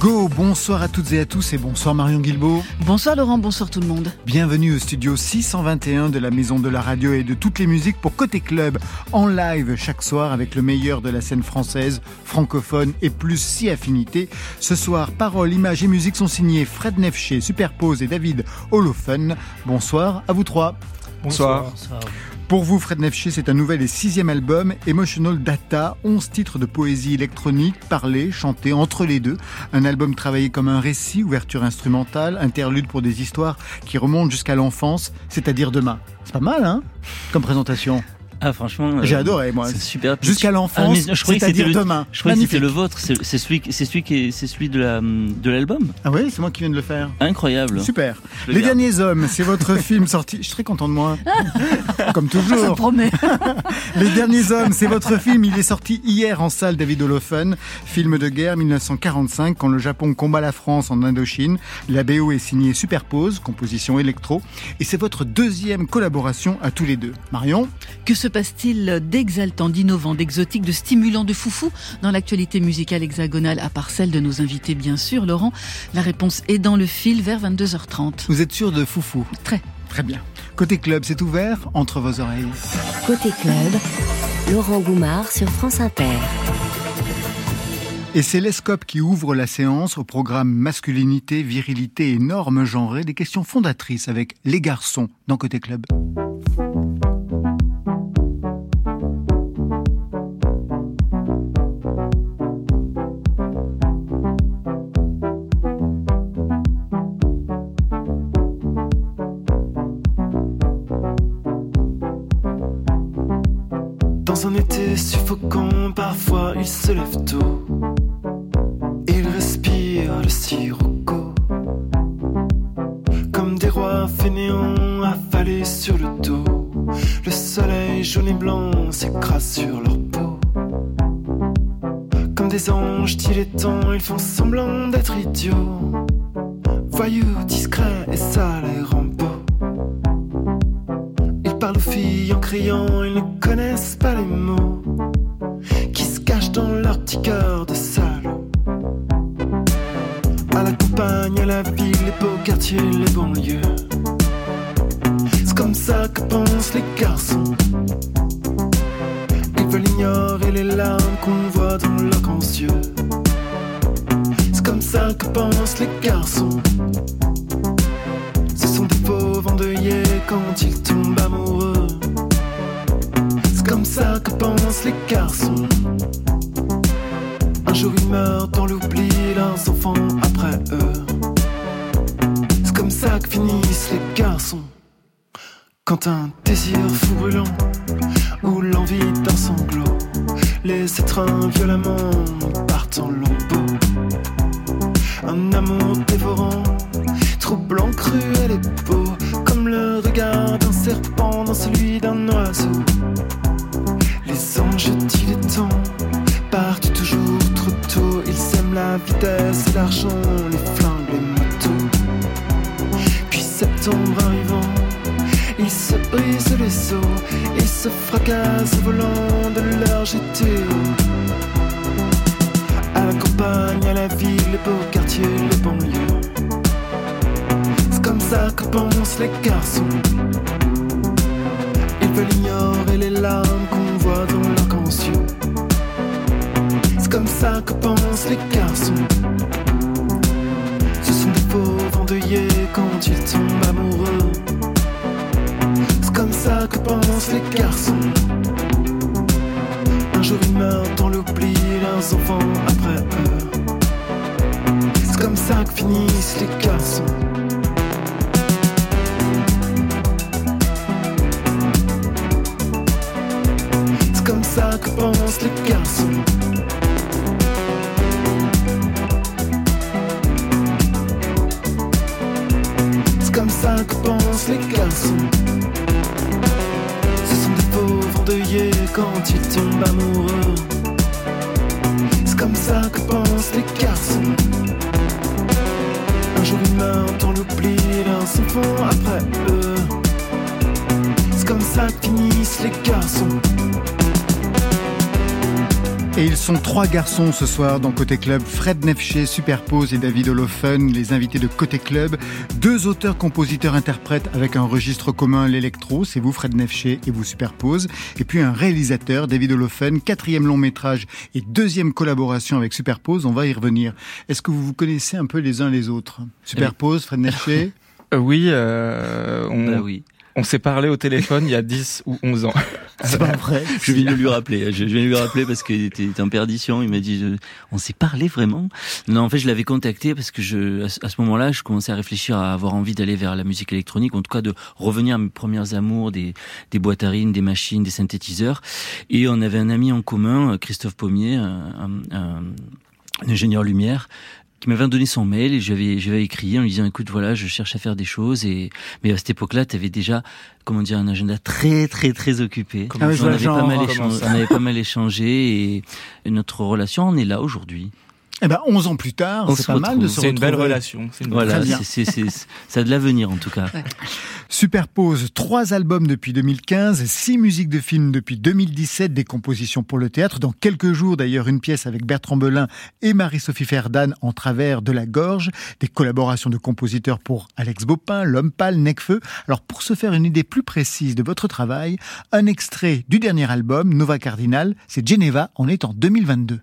Go. Bonsoir à toutes et à tous et bonsoir Marion Guilbault. Bonsoir Laurent, bonsoir tout le monde. Bienvenue au studio 621 de la Maison de la Radio et de toutes les musiques pour Côté Club, en live chaque soir avec le meilleur de la scène française, francophone et plus si affinité. Ce soir, paroles, images et musique sont signés Fred Nefché, Superpose et David Holofen. Bonsoir à vous trois. Bonsoir. Pour vous, Fred Nefché, c'est un nouvel et sixième album, Emotional Data, 11 titres de poésie électronique, parlés, chantés entre les deux. Un album travaillé comme un récit, ouverture instrumentale, interlude pour des histoires qui remontent jusqu'à l'enfance, c'est-à-dire demain. C'est pas mal, hein Comme présentation. Ah franchement, j'ai adoré moi. C'est super. Jusqu'à l'enfance, ah, je croyais que c'était demain. Je croyais que c'était le vôtre. C'est celui, c'est celui qui, c'est celui de la de l'album. Ah oui, c'est moi qui viens de le faire. Incroyable. Super. Les derniers hommes, c'est votre film sorti. Je suis très content de moi. Comme toujours. Ça promet. Les derniers hommes, c'est votre film. Il est sorti hier en salle David Holofen, film de guerre 1945 quand le Japon combat la France en Indochine. La BO est signée Superpose, composition électro, et c'est votre deuxième collaboration à tous les deux. Marion? Que se passe-t-il d'exaltant, d'innovant, d'exotique, de stimulant, de foufou dans l'actualité musicale hexagonale, à part celle de nos invités, bien sûr, Laurent? La réponse est dans le fil vers 22h30. Vous êtes sûr de foufou? Très. Très bien. Côté club, c'est ouvert entre vos oreilles. Côté club, Laurent Goumard sur France Inter. Et c'est l'ESCOP qui ouvre la séance au programme masculinité, virilité et normes genrées, des questions fondatrices avec les garçons dans Côté Club. Suffocant, parfois il se lève tôt. Il respire le sirocco. Comme des rois fainéants affalés sur le dos. Le soleil jaune et blanc s'écrase sur leur peau. Comme des anges dilettants, ils font semblant d'être idiots. Voyous, discrets et sales Et ils sont trois garçons ce soir dans Côté Club. Fred Nefché, Superpose et David Holofen, les invités de Côté Club. Deux auteurs, compositeurs, interprètes avec un registre commun, l'électro. C'est vous, Fred Nefché, et vous, Superpose. Et puis un réalisateur, David Holofen, quatrième long métrage et deuxième collaboration avec Superpose. On va y revenir. Est-ce que vous vous connaissez un peu les uns les autres? Superpose, Fred Nefché? Euh, oui, euh, on, Bah oui. On s'est parlé au téléphone il y a 10 ou 11 ans. C'est pas vrai. Je viens de lui rappeler. Je viens de lui rappeler parce qu'il était, en perdition. Il m'a dit, je- on s'est parlé vraiment? Non, en fait, je l'avais contacté parce que je, à ce- moment-là, je commençais à réfléchir à avoir envie d'aller vers la musique électronique, en tout cas de revenir à mes premières amours des, des boîtes à rythmes, des machines, des synthétiseurs. Et on avait un ami en commun, Christophe Pommier, un, un- un ingénieur lumière, qui m'avait donné son mail et j'avais j'avais écrit en lui disant écoute voilà je cherche à faire des choses et mais à cette époque-là tu avais déjà comment dire un agenda très très très occupé Ah oui, on, avait genre. pas mal on avait pas mal échangé et, et notre relation on est là aujourd'hui Eh ben, 11 ans plus tard, c'est pas mal de se C'est une belle retrouver. relation. c'est une belle voilà Très bien. c'est c'est c'est ça a de l'avenir en tout cas Superpose, trois albums depuis 2015, six musiques de films depuis 2017, des compositions pour le théâtre. Dans quelques jours, d'ailleurs, une pièce avec Bertrand Belin et Marie-Sophie Ferdan en travers de la gorge, des collaborations de compositeurs pour Alex Bopin, L'Homme Pâle, Necfeu. Alors, pour se faire une idée plus précise de votre travail, un extrait du dernier album, Nova Cardinal, c'est Geneva, on est en 2022.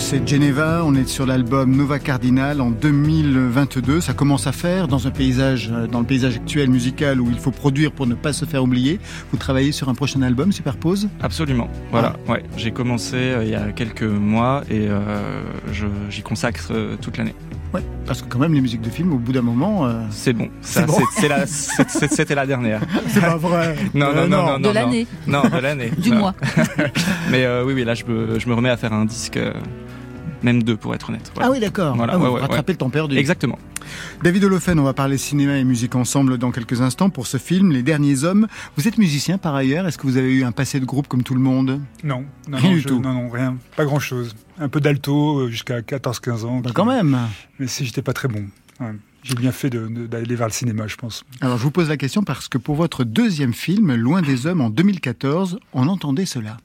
C'est Geneva, on est sur l'album Nova Cardinal en 2022. Ça commence à faire dans un paysage, euh, dans le paysage actuel musical où il faut produire pour ne pas se faire oublier. Vous travaillez sur un prochain album, Superpose? Absolument. Voilà. Ouais. J'ai commencé euh, il y a quelques mois et euh, je- j'y consacre euh, toute l'année. Ouais, parce que quand même les musiques de film, au bout d'un moment, euh, C'est bon. C'est Ça, bon. la- C'était la dernière. c'est pas vrai. Non, Euh, non, non, non, de non, l'année, Non, de l'année. du Non. mois. Mais euh, oui, oui, là, je me, je me remets à faire un disque, euh, même deux pour être honnête. Voilà. Ah oui, d'accord. Voilà, Ah, vous ouais, ouais, rattrapez le temps perdu. Exactement. David Holofen, on va parler cinéma et musique ensemble dans quelques instants pour ce film, Les Derniers Hommes. Vous êtes musicien par ailleurs. Est-ce que vous avez eu un passé de groupe comme tout le monde? Non, non, Rien non, du je- tout. Non, non, rien. Pas grand-chose. Un peu d'alto euh, jusqu'à 14-15 ans. Bah, qui- Quand même. Mais si j'étais pas très bon. Ouais. J'ai bien fait d'aller vers le cinéma, je pense. Alors je vous pose la question parce que pour votre deuxième film, Loin des Hommes en 2014, on entendait cela.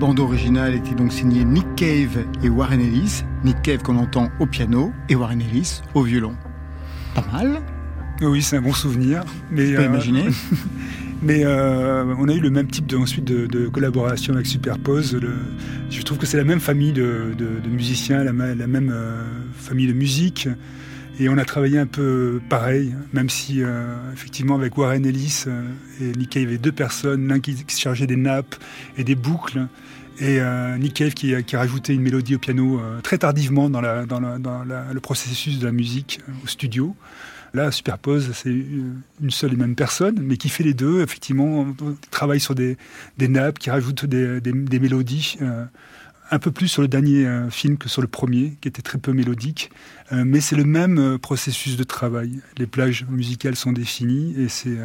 Bande originale était donc signée Nick Cave et Warren Ellis. Nick Cave qu'on entend au piano et Warren Ellis au violon. Pas mal, Oui, c'est un bon souvenir. Mais, peux euh, imaginer. mais euh, on a eu le même type de, ensuite de, de collaboration avec Superpose. Le- je trouve que c'est la même famille de, de- de musiciens, la même euh, famille de musique. Et on a travaillé un peu pareil, même si euh, effectivement avec Warren Ellis euh, et Nick Cave, il y avait deux personnes, l'un qui, chargeait des nappes et des boucles, et euh, Nick Cave qui, qui a rajouté une mélodie au piano euh, très tardivement dans, le processus de la musique au studio. Là, Superpose, c'est une seule et même personne, mais qui fait les deux. Effectivement, travaille sur des, nappes, qui rajoute des mélodies. Un peu plus sur le dernier euh, film que sur le premier, qui était très peu mélodique. Euh, mais c'est le même euh, processus de travail. Les plages musicales sont définies et c'est,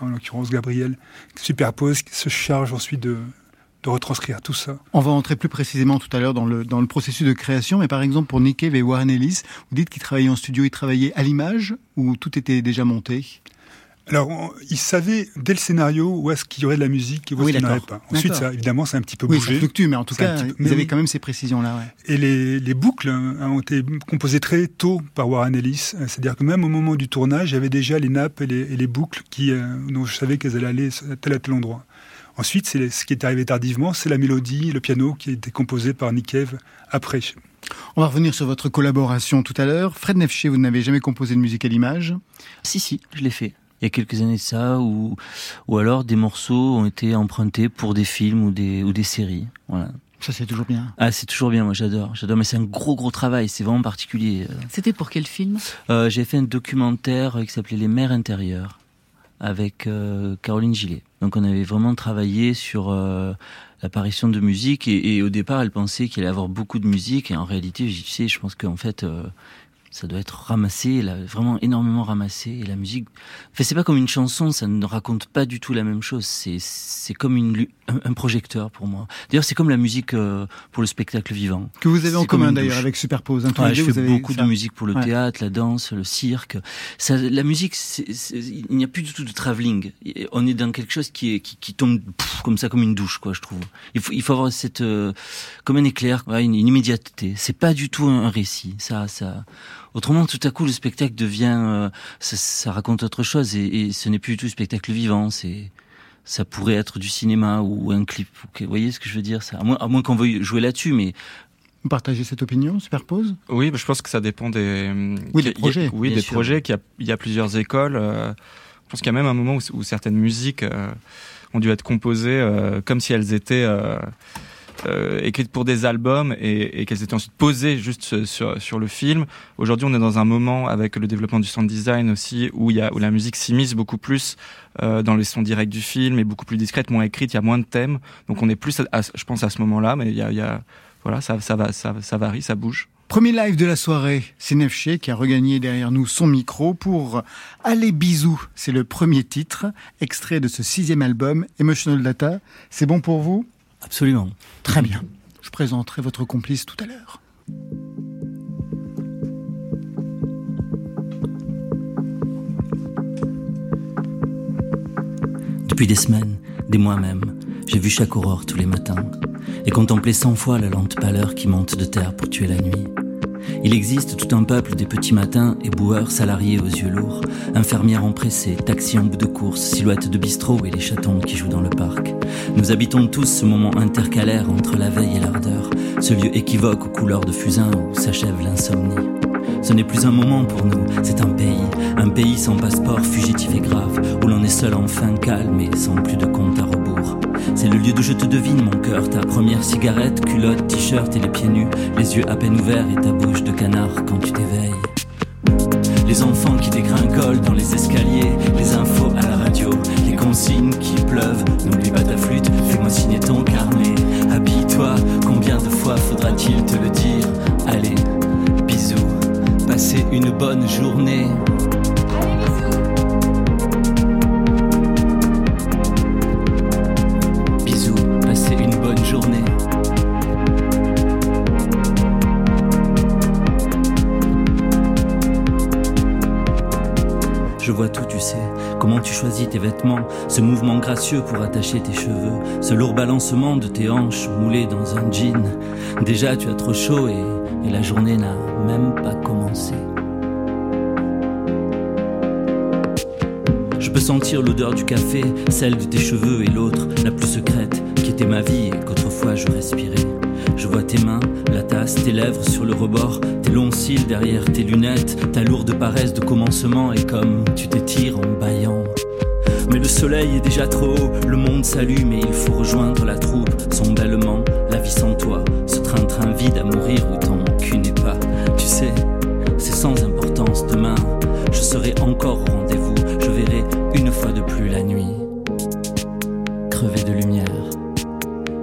en l'occurrence, Gabriel qui superpose, qui se charge ensuite de, retranscrire tout ça. On va entrer plus précisément tout à l'heure dans le, dans le processus de création. Mais par exemple, pour Nick Cave et Warren Ellis, vous dites qu'ils travaillaient en studio, ils travaillaient à l'image ou tout était déjà monté? Alors, on- ils savaient dès le scénario où est-ce qu'il y aurait de la musique et où est-ce Oui, qu'il n'y en aurait pas. Ensuite, ça, évidemment, c'est un petit peu Oui, ça bougé. fluctue, mais en tout cas, peu- ils mais avaient oui. quand même ces précisions-là. Ouais. Et les, les boucles hein, ont été composées très tôt par Warren Ellis. Euh, C'est-à-dire que même au moment du tournage, il y avait déjà les nappes et les, et les boucles qui, euh, dont je savais qu'elles allaient aller à tel à tel endroit. Ensuite, c'est ce qui est arrivé tardivement, c'est la mélodie, le piano qui a été composé par Nick Cave après. On va revenir sur votre collaboration tout à l'heure. Fred Nefché, vous n'avez jamais composé de musique à l'image? Si, si, je l'ai fait. Il y a quelques années de ça, ou, ou alors des morceaux ont été empruntés pour des films ou des, ou des séries. Voilà. Ça, c'est toujours bien. Ah, c'est toujours bien, moi j'adore. J'adore, mais c'est un gros, gros travail, c'est vraiment particulier. C'était pour quel film? Euh, J'ai fait un documentaire qui s'appelait Les mers intérieures avec euh, Caroline Gillet. Donc on avait vraiment travaillé sur euh, l'apparition de musique et, et, au départ elle pensait qu'il allait avoir beaucoup de musique et en réalité, tu sais, je pense qu'en fait euh, ça doit être ramassé, là, vraiment énormément ramassé. Et la musique, enfin, c'est pas comme une chanson, ça ne raconte pas du tout la même chose. C'est c'est comme une un, projecteur pour moi. D'ailleurs, c'est comme la musique euh, pour le spectacle vivant. Que vous avez en commun d'ailleurs avec Superpose. Hein, ouais, je fais beaucoup ça. de musique pour le ouais. théâtre, la danse, le cirque. Ça, la musique, c'est il n'y a plus du tout de travelling. On est dans quelque chose qui est qui, qui tombe pff, comme ça, comme une douche, quoi. Je trouve. Il faut il faut avoir cette euh, comme un éclair, une, une immédiateté. C'est pas du tout un, un récit. Ça ça Autrement, tout à coup, le spectacle devient, euh, ça, ça, raconte autre chose et, et ce n'est plus du tout spectacle vivant. C'est, ça pourrait être du cinéma ou un clip. Vous voyez ce que je veux dire ça? À moins, à moins qu'on veuille jouer là-dessus, mais partagez cette opinion, Superpose? Oui, je pense que ça dépend des, oui, des projets. A, oui, des sûr. projets. Qu'il y, a, il y a plusieurs écoles. Euh, je pense qu'il y a même un moment où, où certaines musiques euh, ont dû être composées euh, comme si elles étaient euh, écrites pour des albums et, et qu'elles étaient ensuite posées juste sur, sur le film. Aujourd'hui, on est dans un moment avec le développement du sound design aussi où, y a, où la musique s'immisce beaucoup plus euh, dans les sons directs du film et beaucoup plus discrète, moins écrite, il y a moins de thèmes. Donc on est plus, à, je pense, à ce moment-là, mais il y a, y a voilà, ça, ça, va, ça, ça varie, ça bouge. Premier live de la soirée, c'est Nefché qui a regagné derrière nous son micro pour Allez bisous. C'est le premier titre, extrait de ce sixième album, Emotional Data. C'est bon pour vous? Absolument. Très bien. Je présenterai votre complice tout à l'heure. Depuis des semaines, des mois même, j'ai vu chaque aurore tous les matins et contemplé cent fois la lente pâleur qui monte de terre pour tuer la nuit. Il existe tout un peuple des petits matins, éboueurs, salariés aux yeux lourds, infirmières empressées, taxis en bout de course, silhouettes de bistrot et les chatons qui jouent dans le parc. Nous habitons tous ce moment intercalaire entre la veille et l'ardeur, ce lieu équivoque aux couleurs de fusain où s'achève l'insomnie. Ce n'est plus un moment pour nous, c'est un pays, un pays sans passeport fugitif et grave, où l'on est seul enfin calme et sans plus de compte à rebours. C'est le lieu d'où je te devine, mon cœur, ta première cigarette, culotte, t-shirt et les pieds nus, les yeux à peine ouverts et ta bouche de canard quand tu t'éveilles. Les enfants qui dégringolent dans les escaliers, les infos à la radio, les consignes qui pleuvent. N'oublie pas ta flûte, fais-moi signer ton carnet. Habille-toi, combien de fois faudra-t-il te le dire? Allez, bisous, passez une bonne journée. Comment tu choisis tes vêtements, ce mouvement gracieux pour attacher tes cheveux, ce lourd balancement de tes hanches moulées dans un jean. Déjà, tu as trop chaud et, et la journée n'a même pas commencé. Je peux sentir l'odeur du café, celle de tes cheveux et l'autre, la plus secrète, qui était ma vie et qu'autrefois je respirais. Je vois tes mains, tes lèvres sur le rebord, tes longs cils derrière tes lunettes, ta lourde paresse de commencement et comme tu t'étires en baillant. Mais le soleil est déjà trop haut, le monde s'allume et il faut rejoindre la troupe. Son bellement, la vie sans toi, ce train-train vide à mourir autant qu'une n'est pas. Tu sais, c'est sans importance. Demain, je serai encore au rendez-vous. Je verrai une fois de plus la nuit. Crever de lumière.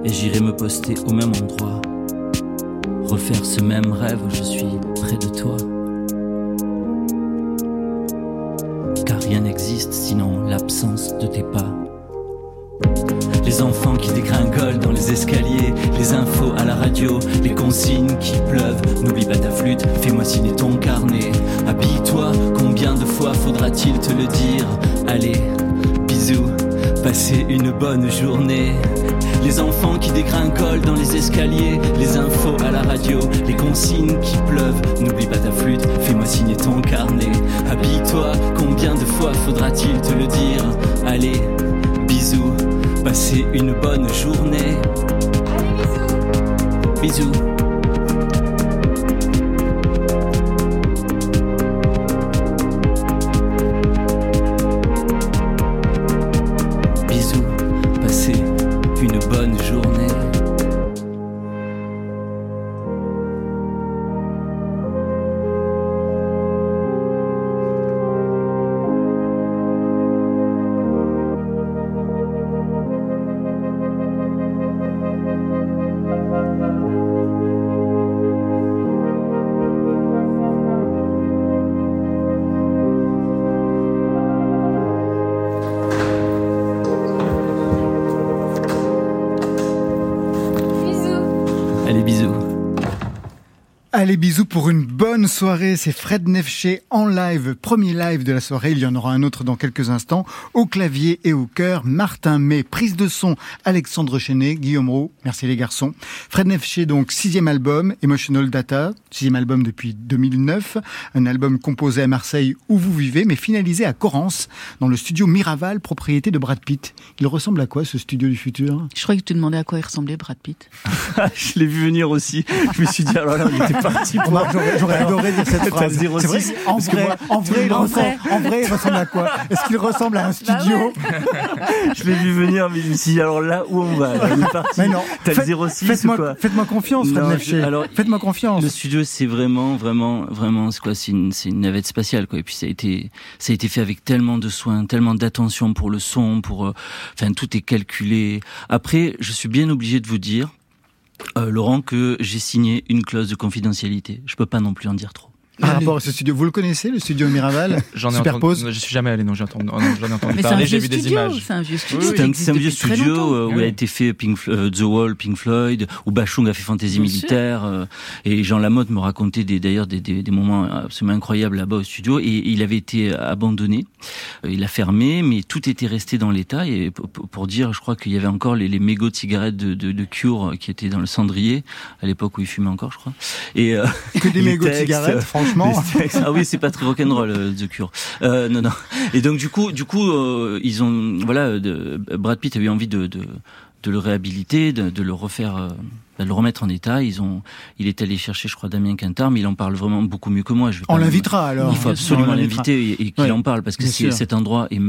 Et j'irai me poster au même endroit. Refaire ce même rêve je suis près de toi. Car rien n'existe sinon l'absence de tes pas. Les enfants qui dégringolent dans les escaliers, les infos à la radio, les consignes qui pleuvent. N'oublie pas ta flûte, fais-moi signer ton carnet. Habille-toi, combien de fois faudra-t-il te le dire? Allez, bisous, passez une bonne journée. Les enfants qui dégringolent dans les escaliers, les infos à la radio, les consignes qui pleuvent. N'oublie pas ta flûte, fais-moi signer ton carnet. Habille-toi, combien de fois faudra-t-il te le dire? Allez, bisous, Passez une bonne journée. Bisous. Bisous. Thank you. Allez, bisous pour une bonne soirée. C'est Fred Nefché en live, premier live de la soirée. Il y en aura un autre dans quelques instants. Au clavier et au chœur, Martin May, prise de son, Alexandre Chenet, Guillaume Roux. Merci les garçons. Fred Nefché, donc, sixième album, Emotional Data, sixième album depuis 2009. Un album composé à Marseille où vous vivez, mais finalisé à Corrance, dans le studio Miraval, propriété de Brad Pitt. Il ressemble à quoi ce studio du futur? Je croyais que tu demandais à quoi il ressemblait Brad Pitt. je l'ai vu venir aussi. Je me suis dit, alors là, on était parti pour... J'aurais j'aurais adoré dire cette phrase. C'est vrai, 06, en vrai, moi, en vrai, il En ressemble, vrai. en vrai, il ressemble à quoi? Est-ce qu'il ressemble à un studio? Je l'ai vu venir, mais je me suis dit, alors là, où on va? On est parti. Mais non. T'as le 06 ou Faites-moi quoi? faites-moi confiance, Fred je- alors, Faites-moi confiance. Le studio, c'est vraiment, vraiment, vraiment, c'est quoi? C'est une, navette spatiale, quoi. Et puis ça a été, ça a été fait avec tellement de soins, tellement d'attention pour le son, pour, euh, enfin, tout est calculé. Après, je suis bien obligé de vous dire, euh, Laurent, que j'ai signé une clause de confidentialité. Je peux pas non plus en dire trop. Par rapport à ce studio, vous le connaissez, le studio Miraval J'en ai Superpose entendu, je suis jamais allé, non, j'ai entendu, non, j'en ai entendu parler, j'ai vu des images. C'est un vieux studio. Oui, C'est un, existe c'est un vieux studio euh, où Oui. a été fait Pink, euh, The Wall, Pink Floyd, où Bachung a fait Fantasy Bien Militaire, euh, et Jean Lamotte me racontait des- d'ailleurs des, des, des moments absolument incroyables là-bas au studio, et il avait été abandonné, Euh, il a fermé, mais tout était resté dans l'état, et pour, dire, je crois qu'il y avait encore les, les mégots de cigarettes de, de, de Cure qui étaient dans le cendrier, à l'époque où il fumait encore, je crois. Et, euh, Que des mégots de cigarettes, franchement. textes. Ah oui, c'est pas très rock'n'roll euh, The Cure. Euh, non, non. Et donc du coup, du coup, euh, ils ont, voilà, Brad Pitt a eu envie de, de, de le réhabiliter, de, de le refaire, euh, le remettre en état. Ils ont, il est allé chercher, je crois, Damien Quintard, mais il en parle vraiment beaucoup mieux que moi. Je vais On l'invitera alors. Il faut absolument l'inviter et, et qu'il Ouais, en parle parce que cet endroit est,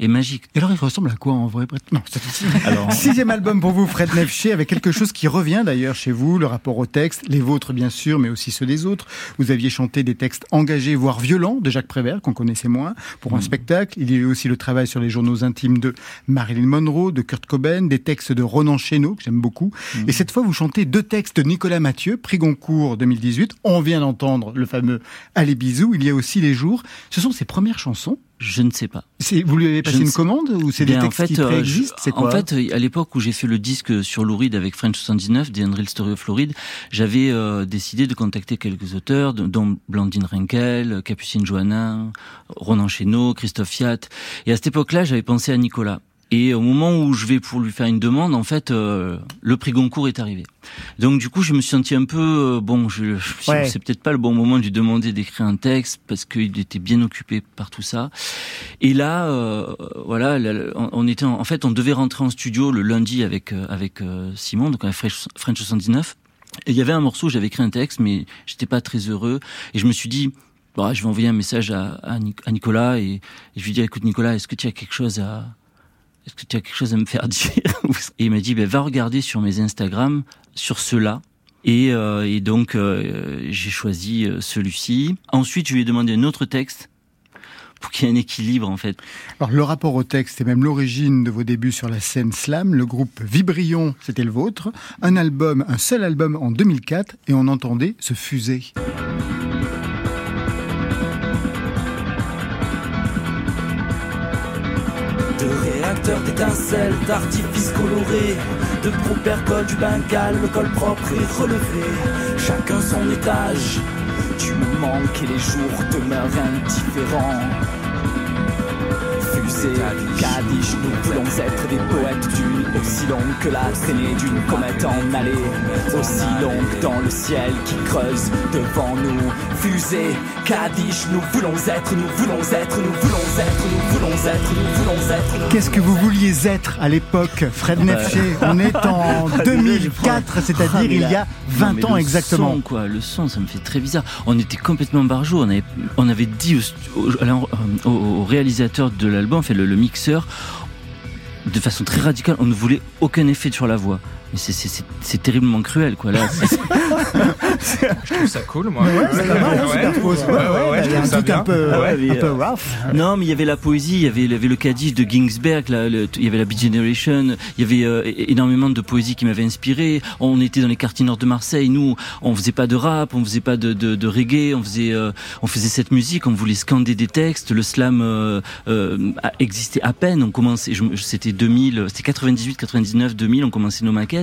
est magique. Et alors, il ressemble à quoi en vrai Non, c'est Alors, Sixième album pour vous, Fred Nefché, avec quelque chose qui revient d'ailleurs chez vous, le rapport au texte, les vôtres bien sûr, mais aussi ceux des autres. Vous aviez chanté des textes engagés, voire violents, de Jacques Prévert, qu'on connaissait moins, pour un spectacle. Il y a eu aussi le travail sur les journaux intimes de Marilyn Monroe, de Kurt Cobain, des textes de Ronan Chénaud, que j'aime beaucoup. Et cette fois, vous chantez deux textes de Nicolas Mathieu, prix Goncourt 2018. On vient d'entendre le fameux Allez bisous. Il y a aussi les jours. Ce sont ses premières chansons. je ne sais pas. Vous lui avez passé une sais- commande ou c'est des textes qui euh, préexistent? Je- C'est quoi? En fait, à l'époque où j'ai fait le disque sur Lou Reed avec French 79, The Unreal Story of Reed, j'avais euh, décidé de contacter quelques auteurs, dont Blandine Rinkel, Capucine Johannin, Ronan Chénaud, Christophe Fiat. Et à cette époque-là, j'avais pensé à Nicolas. Et au moment où je vais pour lui faire une demande, en fait, euh, le prix Goncourt est arrivé. Donc du coup, je me suis senti un peu euh, bon. Je, je Ouais. c'est peut-être pas le bon moment de lui demander d'écrire un texte parce qu'il était bien occupé par tout ça. Et là, euh, voilà, là, là, on était en, en fait, on devait rentrer en studio le lundi avec euh, avec euh, Simon, donc avec French, French 79. Et il y avait un morceau, j'avais écrit un texte, mais j'étais pas très heureux. Et je me suis dit, bah, je vais envoyer un message à, à, à Nicolas et, et je lui dis, écoute Nicolas, est-ce que tu as quelque chose à est-ce que tu as quelque chose à me faire dire Et il m'a dit, ben, va regarder sur mes Instagram, sur ceux-là. Et, euh, et donc, euh, j'ai choisi euh, celui-ci. Ensuite, je lui ai demandé un autre texte pour qu'il y ait un équilibre, en fait. Alors le rapport au texte est même l'origine de vos débuts sur la scène slam. Le groupe Vibrion, c'était le vôtre. Un album, un seul album en 2004 et on entendait se fuser. D'étincelles, d'artifices colorés De propercoles du Bengale, le col propre et relevé. Chacun son étage Tu me manques et les jours demeurent indifférents brisée. Kaddish, nous voulons être des poètes d'une aussi longue que la traînée d'une comète en allée, aussi longue dans le ciel qui creuse devant nous. Fusée, Kaddish, nous voulons être, nous voulons être, nous voulons être, nous voulons être, nous voulons être. Qu'est-ce que vous vouliez être à l'époque, Fred Nefché On est en 2004, c'est-à-dire il y a 20 ans exactement. Le son, quoi, le son, ça me fait très bizarre. On était complètement barjot. On avait, on avait dit au, au, réalisateur de l'album, le mixeur, de façon très radicale, on ne voulait aucun effet sur la voix. Mais c'est terriblement cruel, quoi. Là, je trouve ça cool, moi. Ouais, ouais, ouais, il y a un truc un peu, un peu rough. Non, mais il y avait la poésie, il y avait, il y avait le Kaddish de Ginsberg, là, il y avait la Beat Generation, il y avait euh, énormément de poésie qui m'avait inspiré. On était dans les quartiers nord de Marseille, nous, on faisait pas de rap, on faisait pas de, de, de reggae, on faisait, euh, on faisait cette musique, on voulait scander des textes. Le slam euh, euh existait à peine. On commençait, c'était 2000, c'était 98, 99, 2000, on commençait nos maquettes.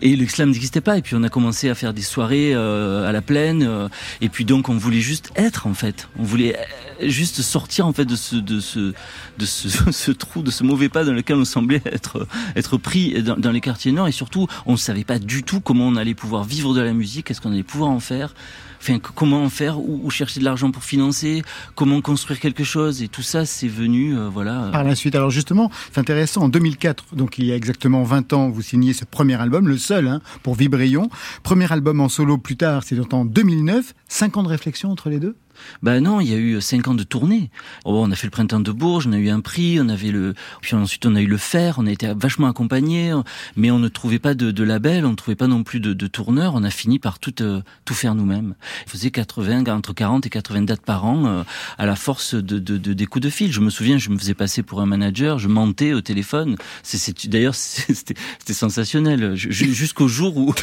Et le slam n'existait pas. Et puis on a commencé à faire des soirées euh, à la plaine. Euh, et puis donc on voulait juste être en fait. On voulait euh, juste sortir en fait de ce trou, de ce mauvais pas dans lequel on semblait être être pris dans, dans les quartiers nord. Et surtout, on ne savait pas du tout comment on allait pouvoir vivre de la musique. Qu'est-ce qu'on allait pouvoir en faire enfin, comment faire, où, chercher de l'argent pour financer, comment construire quelque chose, et tout ça, c'est venu, euh, voilà. Par la suite, alors justement, c'est intéressant. En 2004, donc il y a exactement 20 ans, vous signez ce premier album, le seul, hein, pour Vibrion. Premier album en solo plus tard, c'est en 2009. Cinq ans de réflexion entre les deux? Ben non, il y a eu cinq ans de tournée. Oh, on a fait le printemps de Bourges, on a eu un prix, on avait le, puis ensuite on a eu le fer, on a été vachement accompagnés, mais on ne trouvait pas de, label, on ne trouvait pas non plus de, de tourneur. On a fini par tout euh, tout faire nous-mêmes. On faisait 80, entre 40 et 80 dates par an euh, à la force de, de, de, des coups de fil. Je me souviens, je me faisais passer pour un manager, je mentais au téléphone. C'est d'ailleurs c'était sensationnel jusqu'au jour où,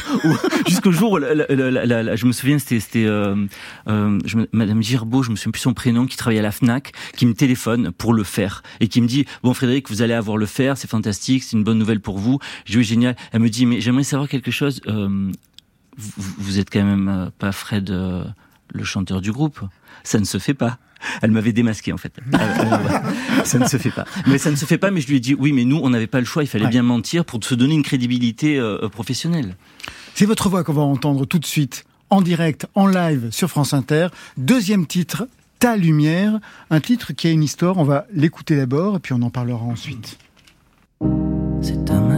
jusqu'au jour où je me souviens c'était c'était euh, euh Madame Girbeau, je me souviens plus son prénom, qui travaille à la FNAC, qui me téléphone pour le faire et qui me dit bon Frédéric, vous allez avoir le faire, c'est fantastique, c'est une bonne nouvelle pour vous. Je dis génial. Elle me dit mais j'aimerais savoir quelque chose. Euh, vous, vous, êtes quand même euh, pas Fred, euh, le chanteur du groupe. Ça ne se fait pas. Elle m'avait démasqué en fait. ça ne se fait pas. Mais ça ne se fait pas. Mais je lui ai dit oui, mais nous on n'avait pas le choix. Il fallait bien mentir pour se donner une crédibilité euh, professionnelle. C'est votre voix qu'on va entendre tout de suite en direct, en live sur France Inter. Deuxième titre, Ta lumière, un titre qui a une histoire. On va l'écouter d'abord et puis on en parlera ensuite. C'est un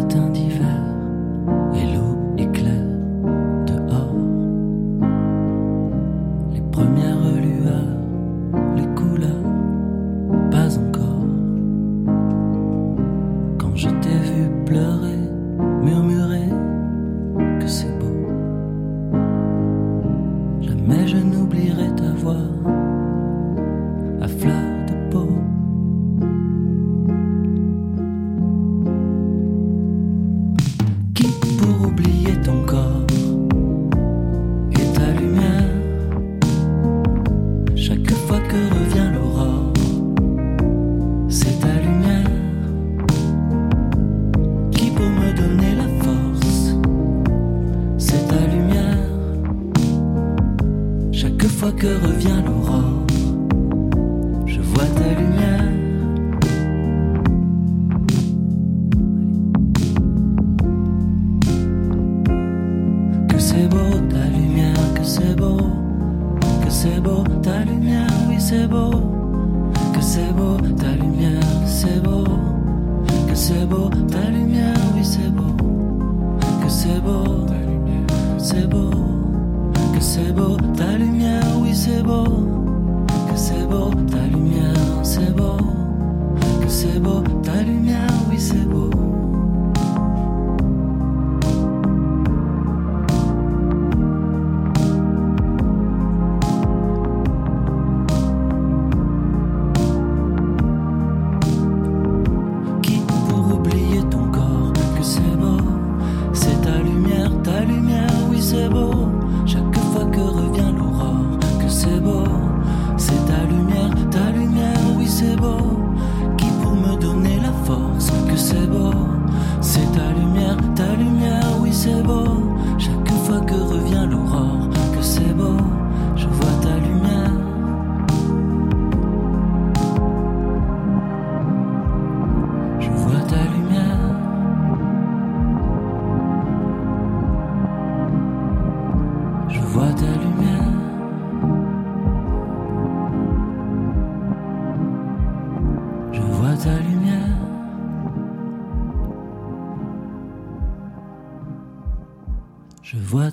oui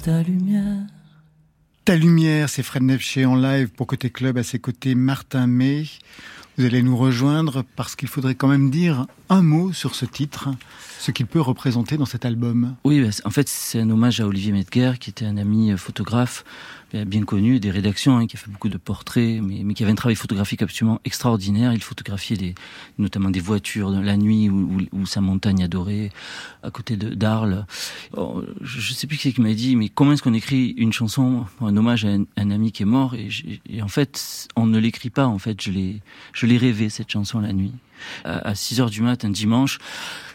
ta lumière. Ta lumière, c'est Fred Nefché en live pour Côté Club, à ses côtés Martin May. Vous allez nous rejoindre parce qu'il faudrait quand même dire un mot sur ce titre, ce qu'il peut représenter dans cet album. Oui, bah, en fait, c'est un hommage à Olivier Medger, qui était un ami euh, photographe bien connu des rédactions, hein, qui a fait beaucoup de portraits, mais, mais, qui avait un travail photographique absolument extraordinaire. Il photographiait des, notamment des voitures la nuit ou, sa montagne adorée à côté de d'Arles. Oh, je ne sais plus qui c'est qui m'a dit, mais comment est-ce qu'on écrit une chanson, un hommage à un, ami qui est mort? Et, et, en fait, on ne l'écrit pas. En fait, je l'ai, je l'ai rêvé cette chanson la nuit. À 6 heures du matin, dimanche,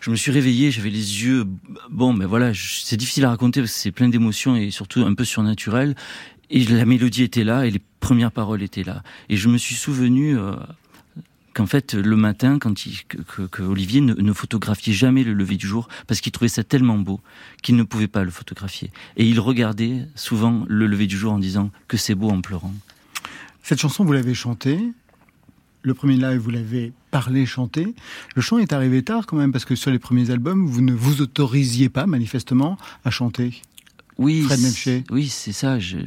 je me suis réveillé, j'avais les yeux, bon, mais ben voilà, c'est difficile à raconter parce que c'est plein d'émotions et surtout un peu surnaturel. Et la mélodie était là et les premières paroles étaient là. Et je me suis souvenu euh, qu'en fait le matin, quand il, Olivier ne, photographiait jamais le lever du jour parce qu'il trouvait ça tellement beau qu'il ne pouvait pas le photographier. Et il regardait souvent le lever du jour en disant que c'est beau en pleurant. Cette chanson, vous l'avez chantée? Le premier live, vous l'avez parlé, chanté. Le chant est arrivé tard quand même parce que sur les premiers albums, vous ne vous autorisiez pas manifestement à chanter. Oui, oui, c'est ça. Je,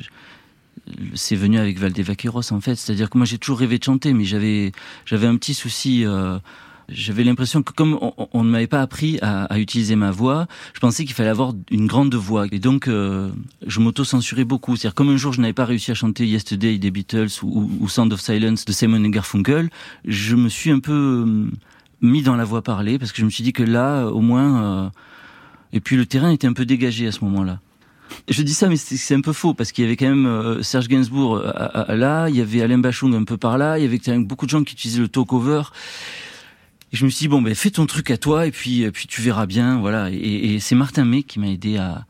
c'est venu avec Valdevaqueros en fait. C'est-à-dire que moi j'ai toujours rêvé de chanter, mais j'avais j'avais un petit souci. Euh, j'avais l'impression que comme on, ne m'avait pas appris à, utiliser ma voix, je pensais qu'il fallait avoir une grande voix. Et donc, euh, je m'auto-censurais beaucoup. C'est-à-dire, comme un jour, je n'avais pas réussi à chanter Yesterday des Beatles ou, ou, Sound of Silence de Simon Garfunkel, je me suis un peu euh, mis dans la voix parlée parce que je me suis dit que là, au moins... Euh, et puis, le terrain était un peu dégagé à ce moment-là. Je dis ça, mais c'est un peu faux parce qu'il y avait quand même euh, Serge Gainsbourg euh, là, il y avait Alain Bachung un peu par là, il y avait beaucoup de gens qui utilisaient le talk-over. Et je me suis dit bon ben fais ton truc à toi et puis puis tu verras bien, voilà. Et, c'est Martin May qui m'a aidé à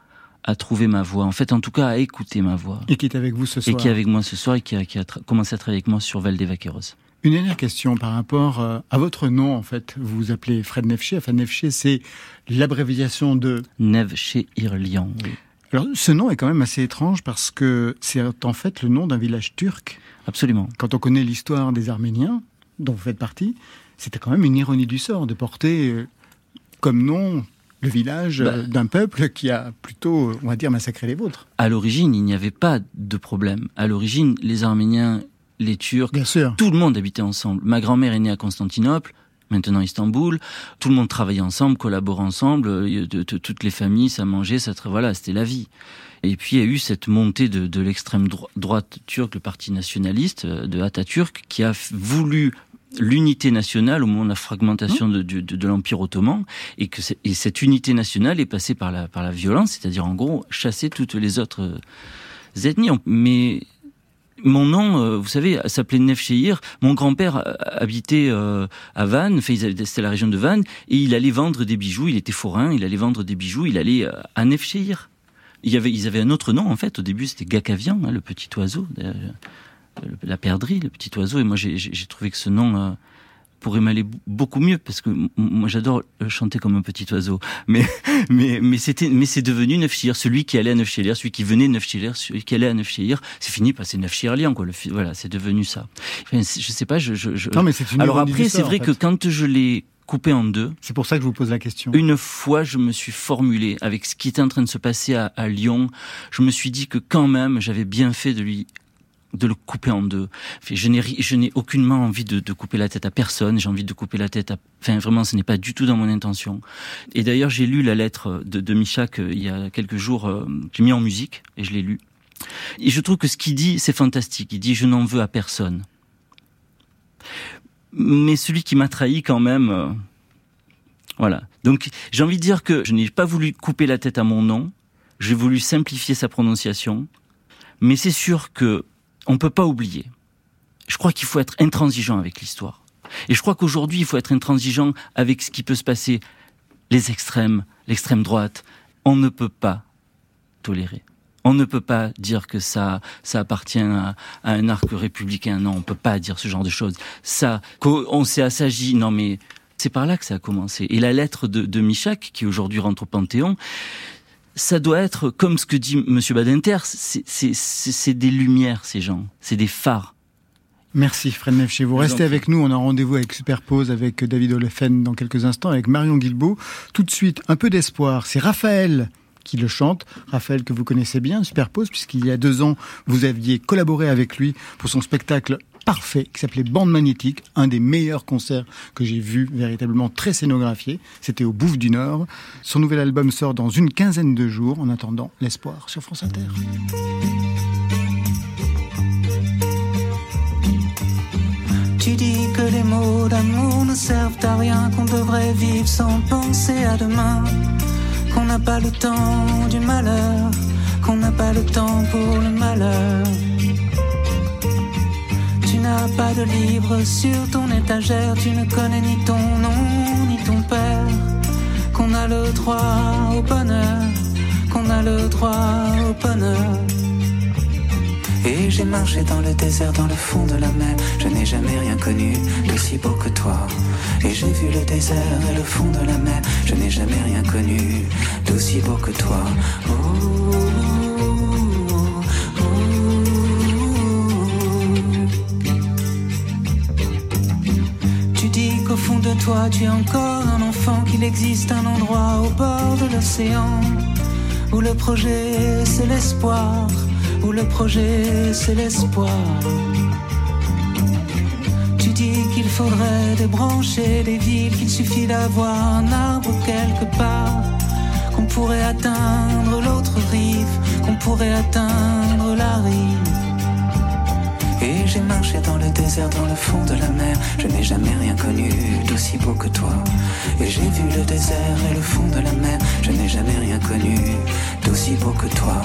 à trouver ma voix. En fait, en tout cas, à écouter ma voix. Et qui est avec vous ce soir. Et qui est avec moi ce soir et qui a, qui a commencé à travailler avec moi sur Valdevaqueros. Une dernière question par rapport euh, à votre nom, en fait. Vous vous appelez Fred Nefché. Enfin, Nefché, c'est l'abréviation de... Nevché Irlian, oui. Alors, ce nom est quand même assez étrange parce que c'est en fait le nom d'un village turc. Absolument. Quand on connaît l'histoire des Arméniens, dont vous faites partie, c'était quand même une ironie du sort de porter euh, comme nom le village bah. d'un peuple qui a plutôt, on va dire, massacré les vôtres. À l'origine, il n'y avait pas de problème. À l'origine, les Arméniens, les Turcs, tout le monde habitait ensemble. Ma grand-mère est née à Constantinople maintenant Istanbul. Tout le monde travaillait ensemble, collaborait ensemble. Euh, toutes les familles, ça mangeait, ça voilà, c'était la vie. Et puis il y a eu cette montée de, de l'extrême droite turque, le parti nationaliste euh, de Atatürk, qui a voulu l'unité nationale au moment de la fragmentation mmh. de, de, l'Empire ottoman et que et cette unité nationale est passée par la, par la violence, c'est-à-dire en gros chasser toutes les autres euh, ethnies. Mais mon nom, euh, vous savez, s'appelait Nefcheir. Mon grand-père euh, habitait à Vannes, c'était la région de Vannes, et il allait vendre des bijoux. Il était forain, il allait vendre des bijoux. Il allait à Nefcheir. Il y avait, ils avaient un autre nom en fait. Au début, c'était Gakavian, hein, le petit oiseau, la perdrix, le petit oiseau. Et moi, j'ai trouvé que ce nom pourrait m'aller beaucoup mieux parce que moi j'adore chanter comme un petit oiseau mais mais mais c'était mais c'est devenu Neufchir celui qui allait à Neufchir celui qui venait à Neufchir celui qui allait à Neufchir c'est fini par c'est Neufchir quoi le voilà c'est devenu ça enfin, je sais pas je, je, je... non mais c'est une alors après c'est vrai que quand je l'ai coupé en deux. C'est pour ça que je vous pose la question. Une fois, je me suis formulé avec ce qui était en train de se passer à, à Lyon. Je me suis dit que quand même, j'avais bien fait de lui de le couper en deux. Je n'ai, je n'ai aucunement envie de, couper la tête à personne. J'ai envie de couper la tête à. Enfin, vraiment, ce n'est pas du tout dans mon intention. Et d'ailleurs, j'ai lu la lettre de, de Michak il y a quelques jours. Euh, j'ai mis en musique et je l'ai lu. Et je trouve que ce qu'il dit, c'est fantastique. Il dit je n'en veux à personne. Mais celui qui m'a trahi, quand même. Euh, voilà. Donc, j'ai envie de dire que je n'ai pas voulu couper la tête à mon nom. J'ai voulu simplifier sa prononciation. Mais c'est sûr que on ne peut pas oublier. Je crois qu'il faut être intransigeant avec l'histoire. Et je crois qu'aujourd'hui, il faut être intransigeant avec ce qui peut se passer, les extrêmes, l'extrême droite. On ne peut pas tolérer. On ne peut pas dire que ça, ça appartient à, un arc républicain. Non, on peut pas dire ce genre de choses. Ça, qu'on s'est assagi. Non, mais c'est par là que ça a commencé. Et la lettre de, de Michak, qui aujourd'hui rentre au Panthéon, ça doit être comme ce que dit Monsieur Badinter, c'est des lumières ces gens, c'est des phares. Merci Fred Nefché. Vous restez avec nous. On a rendez-vous avec Superpose, avec David Olefen dans quelques instants, avec Marion Guilbault. Tout de suite, un peu d'espoir. C'est Raphaël qui le chante. Raphaël, que vous connaissez bien, Superpose, puisqu'il y a deux ans, vous aviez collaboré avec lui pour son spectacle parfait qui s'appelait Bande Magnétique, un des meilleurs concerts que j'ai vu, véritablement très scénographié. C'était au Bouffe du Nord. Son nouvel album sort dans une quinzaine de jours. En attendant, l'espoir sur France Inter. Tu dis que les mots d'amour ne servent à rien, qu'on devrait vivre sans penser à demain, qu'on n'a pas le temps du malheur, qu'on n'a pas le temps pour le malheur pas de livre sur ton étagère, tu ne connais ni ton nom ni ton père, qu'on a le droit au bonheur, qu'on a le droit au bonheur. Et j'ai marché dans le désert, dans le fond de la mer. Je n'ai jamais rien connu d'aussi beau que toi. Et j'ai vu le désert et le fond de la mer. Je n'ai jamais rien connu d'aussi beau que toi. Oh. Toi, tu es encore un enfant, qu'il existe un endroit au bord de l'océan où le projet c'est l'espoir, où le projet c'est l'espoir. Tu dis qu'il faudrait débrancher les villes, qu'il suffit d'avoir un arbre quelque part, qu'on pourrait atteindre l'autre rive, qu'on pourrait atteindre la rive. Et j'ai marché dans le désert, dans le fond de la mer. Je n'ai jamais rien connu d'aussi beau que toi. Et j'ai vu le désert et le fond de la mer. Je n'ai jamais rien connu d'aussi beau que toi.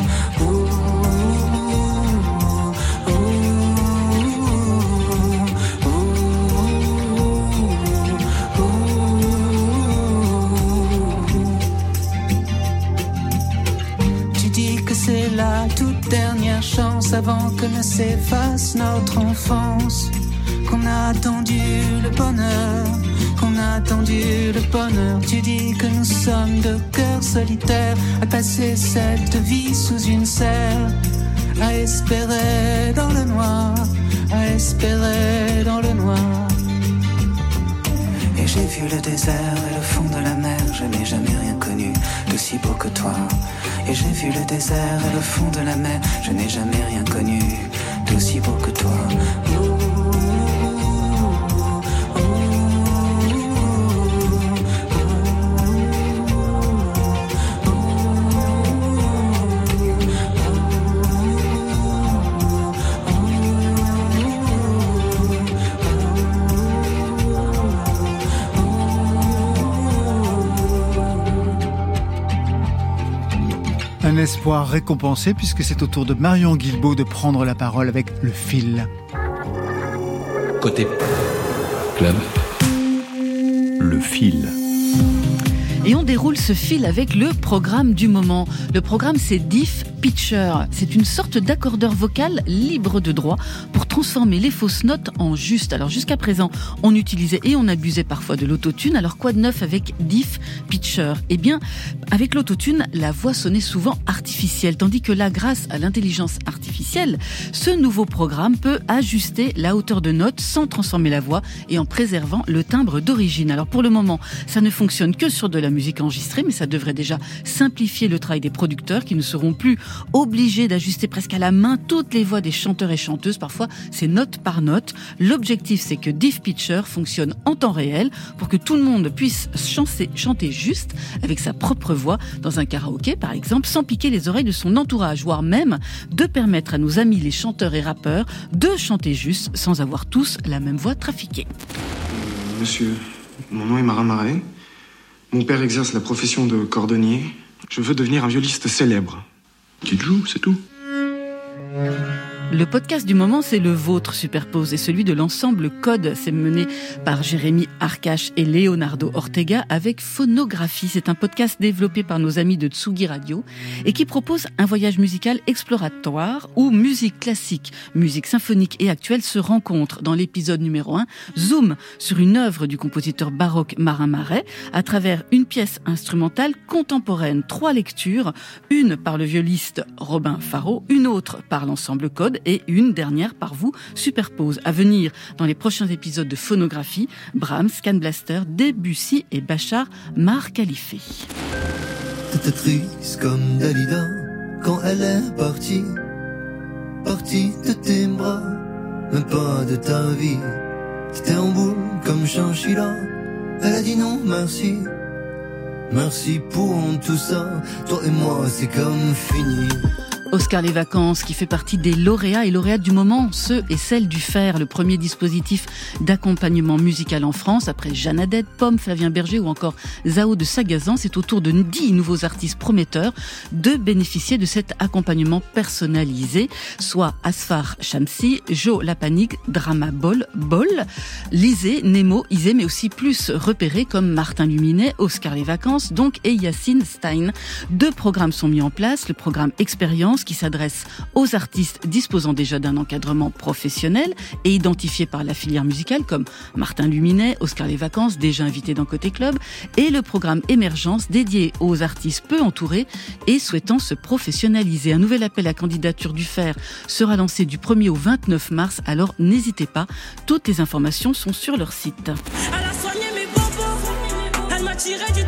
Avant que ne s'efface notre enfance. Qu'on a attendu le bonheur, qu'on a attendu le bonheur. Tu dis que nous sommes de cœurs solitaires à passer cette vie sous une serre, à espérer dans le noir, à espérer dans le noir. Et j'ai vu le désert et le fond de la mer, je n'ai jamais d'aussi beau que toi. Et j'ai vu le désert et le fond de la mer. Je n'ai jamais rien connu d'aussi beau que toi. Espoir récompensé puisque c'est au tour de Marion Guilbault de prendre la parole avec le fil. Côté club, le fil. Et on déroule ce fil avec le programme du moment. Le programme, c'est Diff Pitcher. C'est une sorte d'accordeur vocal libre de droit pour transformer les fausses notes en justes. Alors jusqu'à présent, on utilisait et on abusait parfois de l'autotune. Alors quoi de neuf avec Diff Pitcher? Eh bien, avec l'autotune, la voix sonnait souvent artificielle, tandis que là, grâce à l'intelligence artificielle, ce nouveau programme peut ajuster la hauteur de notes sans transformer la voix et en préservant le timbre d'origine. Alors pour le moment, ça ne fonctionne que sur de la musique enregistrée, mais ça devrait déjà simplifier le travail des producteurs qui ne seront plus obligés d'ajuster presque à la main toutes les voix des chanteurs et chanteuses. Parfois, c'est note par note. L'objectif, c'est que Diff Pitcher fonctionne en temps réel pour que tout le monde puisse chanter, chanter juste avec sa propre voix dans un karaoké, par exemple, sans piquer les oreilles de son entourage, voire même de permettre à nos amis les chanteurs et rappeurs de chanter juste sans avoir tous la même voix trafiquée. Monsieur, mon nom est Marin Marais. Mon père exerce la profession de cordonnier. Je veux devenir un violiste célèbre. Qui joue, c'est tout. Le podcast du moment, c'est le vôtre, Superpose, et celui de l'ensemble Code. C'est mené par Jérémy Arcache et Leonardo Ortega avec Phonographie. C'est un podcast développé par nos amis de Tsugi Radio et qui propose un voyage musical exploratoire où musique classique, musique symphonique et actuelle se rencontrent. Dans l'épisode numéro 1, zoom sur une œuvre du compositeur baroque Marin Marais à travers une pièce instrumentale contemporaine. Trois lectures, une par le violiste Robin Faro, une autre par l'ensemble Code et une dernière par vous superpose. À venir dans les prochains épisodes de Phonographie, Brahms, Can Blaster, Debussy et Bachar Mar Khalife. J'étais triste comme Dalida quand elle est partie. Partie de tes bras, mais pas de ta vie. C'était en boule comme Chinchilla. Elle a dit non, merci. Merci pour tout ça. Toi et moi, c'est comme fini. Oscar les vacances qui fait partie des lauréats et lauréates du moment, ceux et celles du FER, le premier dispositif d'accompagnement musical en France, après Jeanne Haddad, Pomme, Flavien Berger ou encore Zao de Sagazan, c'est au tour de dix nouveaux artistes prometteurs de bénéficier de cet accompagnement personnalisé, soit Asfar Shamsi, Joe Lapanique, Drama Bol, Bol, Lisée, Nemo, Isé, mais aussi plus repérés comme Martin Luminet, Oscar les vacances, donc, et Yacine Stein. Deux programmes sont mis en place, le programme Expérience qui s'adresse aux artistes disposant déjà d'un encadrement professionnel et identifiés par la filière musicale comme Martin Luminet, Oscar Les Vacances, déjà invité dans Côté Club, et le programme Émergence dédié aux artistes peu entourés et souhaitant se professionnaliser. Un nouvel appel à candidature du FER sera lancé du 1er au 29 mars, alors n'hésitez pas, toutes les informations sont sur leur site. Elle a soigné mes bobos, elle m'a tiré du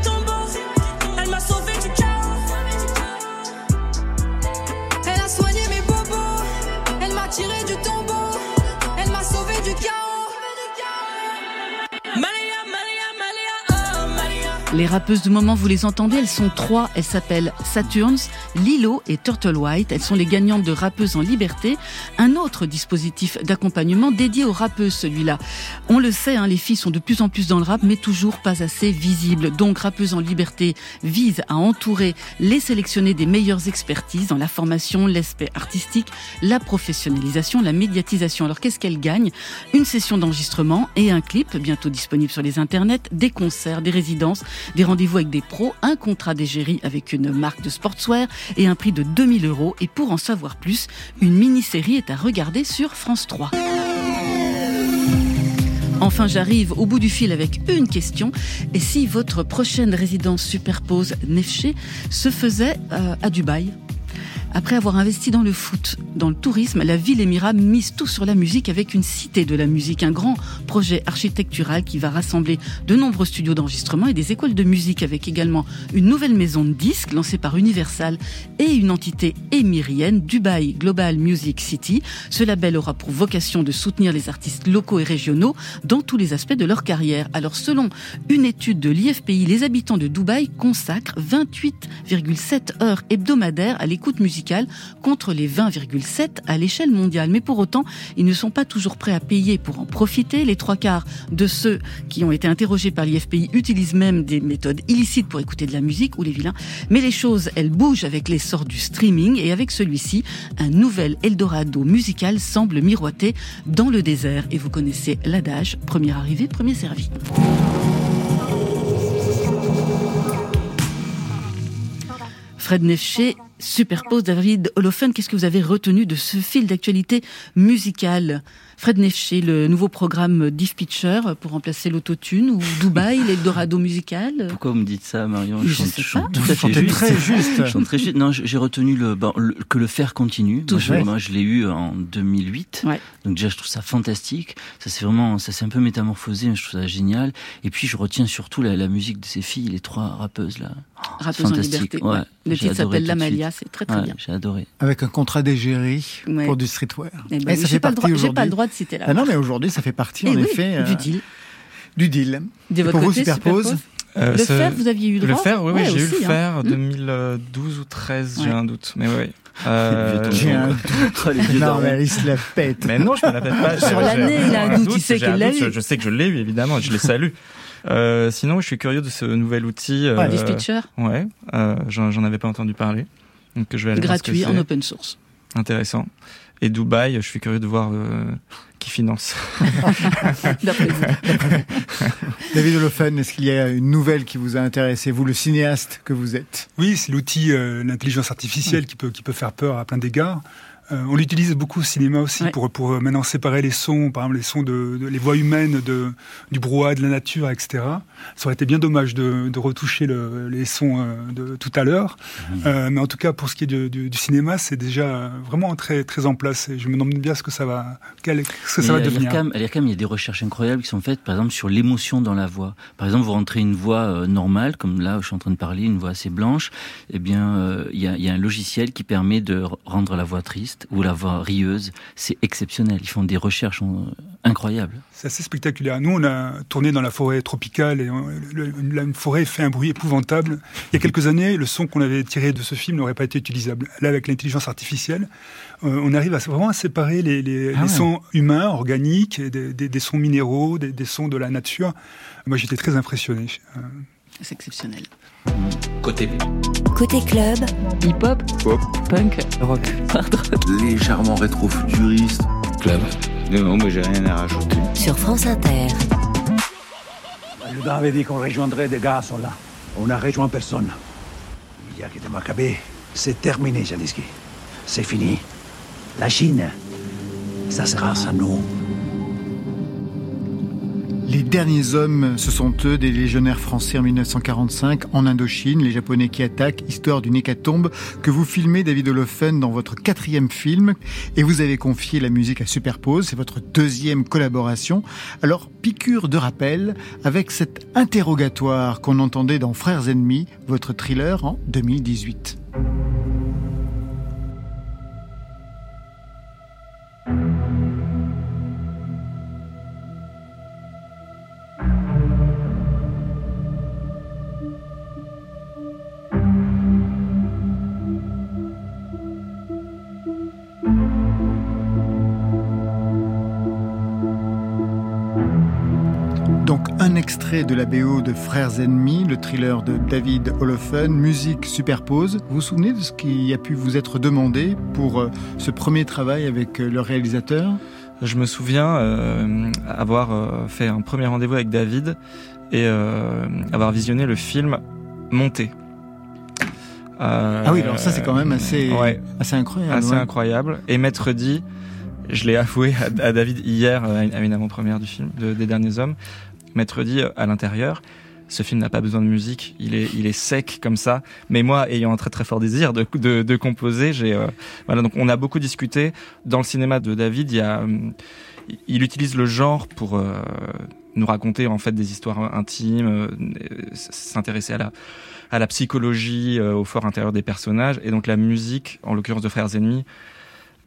Les rappeuses du moment, vous les entendez, elles sont trois. Elles s'appellent Saturns, Lilo et Turtle White. Elles sont les gagnantes de Rappeuses en Liberté, un autre dispositif d'accompagnement dédié aux rappeuses, celui-là. On le sait, hein, les filles sont de plus en plus dans le rap, mais toujours pas assez visibles. Donc Rappeuses en Liberté vise à entourer les sélectionnés des meilleures expertises dans la formation, l'aspect artistique, la professionnalisation, la médiatisation. Alors qu'est-ce qu'elles gagnent? Une session d'enregistrement et un clip, bientôt disponible sur les internets, des concerts, des résidences, des rendez-vous avec des pros, un contrat d'égérie avec une marque de sportswear et un prix de 2000 euros. Et pour en savoir plus, une mini-série est à regarder sur France 3. Enfin, j'arrive au bout du fil avec une question. Et si votre prochaine résidence superpose Nefché se faisait euh, à Dubaï? Après avoir investi dans le foot, dans le tourisme, la ville émirat mise tout sur la musique avec une cité de la musique, un grand projet architectural qui va rassembler de nombreux studios d'enregistrement et des écoles de musique avec également une nouvelle maison de disques lancée par Universal et une entité émirienne, Dubai Global Music City. Ce label aura pour vocation de soutenir les artistes locaux et régionaux dans tous les aspects de leur carrière. Alors selon une étude de l'IFPI, les habitants de Dubaï consacrent 28,7 heures hebdomadaires à l'écoute musicale contre les 20,7 à l'échelle mondiale. Mais pour autant, ils ne sont pas toujours prêts à payer pour en profiter. Les trois quarts de ceux qui ont été interrogés par l'IFPI utilisent même des méthodes illicites pour écouter de la musique ou les vilains. Mais les choses, elles bougent avec l'essor du streaming et avec celui-ci, un nouvel Eldorado musical semble miroiter dans le désert. Et vous connaissez l'adage, premier arrivé, premier servi. Fred Nefché superpose David Holofen. Qu'est-ce que vous avez retenu de ce fil d'actualité musicale? Fred Nefché, le nouveau programme Diff Pitcher pour remplacer l'autotune ou Dubaï, l'Eldorado musical Pourquoi vous me dites ça, Marion? Je chante- sais je chante pas. à fait chantez juste. très juste. Je chante très juste. Non, j'ai retenu le, bon, le- que le fer continue. Moi, je, Toujours. moi, je l'ai eu en 2008. Ouais. Donc déjà, je trouve ça fantastique. Ça c'est vraiment, ça s'est un peu métamorphosé. mais Je trouve ça génial. Et puis, je retiens surtout la, la musique de ces filles, les trois rappeuses là. Oh, c'est Rappeuse en fantastique. liberté. Ouais. ouais. Le titre s'appelle L'Amalia, c'est très très Ouais, bien. J'ai adoré. Avec un contrat d'égérie Ouais. pour du streetwear. Eh ben Et oui, ça j'ai fait pas le droit- j'ai le droit de citer la Ah non, mais aujourd'hui, ça fait partie, Eh en oui, effet, du euh, deal. du deal. De votre pour vous, côté, Superpose Superpose? Euh, Le fer, vous aviez eu Le droit fer, oui, oui, Ouais, j'ai eu le hein. fer Hmm. 2012 ou 13, j'ai Ouais. un doute. Mais oui. Euh, J'ai un Oh, vieux Non, mais il se la pète. Mais non, je me la pète pas. Sur J'ai- l'année, j'ai il a un doute, il sait j'ai qu'il un l'a doute, eu. Je, sais que je l'ai eu, évidemment, je les salue. Euh, sinon, je suis curieux de ce nouvel outil. euh, Pitcher, Ouais, euh, j'en avais pas entendu parler. Donc je vais aller voir ce que gratuit, en open source. Intéressant. Et Dubaï, je suis curieux de voir euh, qui finance. D'après vous. David Holofen, est-ce qu'il y a une nouvelle qui vous a intéressé, vous, le cinéaste que vous êtes? Oui, c'est l'outil, euh, l'intelligence artificielle qui peut, qui peut faire peur à plein d'égards. Euh, on l'utilise beaucoup au cinéma aussi pour, pour euh, maintenant séparer les sons, par exemple les sons de, de- les voix humaines, de, du brouhaha, de la nature, etc. Ça aurait été bien dommage de, de retoucher le- les sons euh, de tout à l'heure. Euh, mais en tout cas, pour ce qui est du, du- du cinéma, c'est déjà vraiment très, très en place. Et je me demande bien ce que ça va, quel- ce que ça va à devenir. l'IRCAM, à l'IRCAM, il y a des recherches incroyables qui sont faites, par exemple, sur l'émotion dans la voix. Par exemple, vous rentrez une voix normale, comme là, où je suis en train de parler, une voix assez blanche. Eh bien, euh, il y, a, il y a un logiciel qui permet de rendre la voix triste ou la voix rieuse. C'est exceptionnel. Ils font des recherches euh, incroyables. C'est assez spectaculaire. Nous, on a tourné dans la forêt tropicale et on- le- la une forêt fait un bruit épouvantable. Il y a quelques années, le son qu'on avait tiré de ce film n'aurait pas été utilisable. Là, avec l'intelligence artificielle, euh, on arrive à vraiment à séparer les, les- Ah les sons humains, organiques, des, des- des sons minéraux, des, des sons de la nature. Moi, j'étais très impressionné. C'est exceptionnel. Côté Côté club, Hip-hop, pop, punk, rock, hard rock. légèrement rétro-futuriste. club. Non, moi j'ai rien à rajouter. sur France Inter. Le gars avait dit qu'on rejoindrait des gars sont là. On n'a rejoint personne. Il y a que des Maccabées. C'est terminé, Jaliski. C'est fini. La Chine, ça sera sans nous. Les derniers hommes, ce sont eux, des légionnaires français en 1945 en Indochine, les Japonais qui attaquent, histoire d'une hécatombe que vous filmez, David Olofen, dans votre quatrième film. Et vous avez confié la musique à Superpose, c'est votre deuxième collaboration. Alors, piqûre de rappel, avec cet interrogatoire qu'on entendait dans Frères ennemis, votre thriller en 2018. Extrait de la BO de Frères ennemis, le thriller de David Holofen, musique superpose. Vous vous souvenez de ce qui a pu vous être demandé pour euh, ce premier travail avec euh, le réalisateur? Je me souviens euh, avoir fait un premier rendez-vous avec David et euh, avoir visionné le film Monté. Euh, Ah oui, alors ça c'est quand même assez, ouais, assez incroyable. assez ouais. incroyable. Et Maître dit, je l'ai avoué à, à David hier à une- à une avant-première du film de- des Derniers Hommes. Maître dit euh, à l'intérieur. Ce film n'a pas besoin de musique, il est, il est sec comme ça. Mais moi, ayant un très très fort désir de, de, composer, j'ai euh, voilà. Donc on a beaucoup discuté dans le cinéma de David. Il il utilise le genre pour euh, nous raconter en fait des histoires intimes, euh, s'intéresser à la à la psychologie, euh, au fort intérieur des personnages. Et donc la musique, en l'occurrence de Frères Ennemis,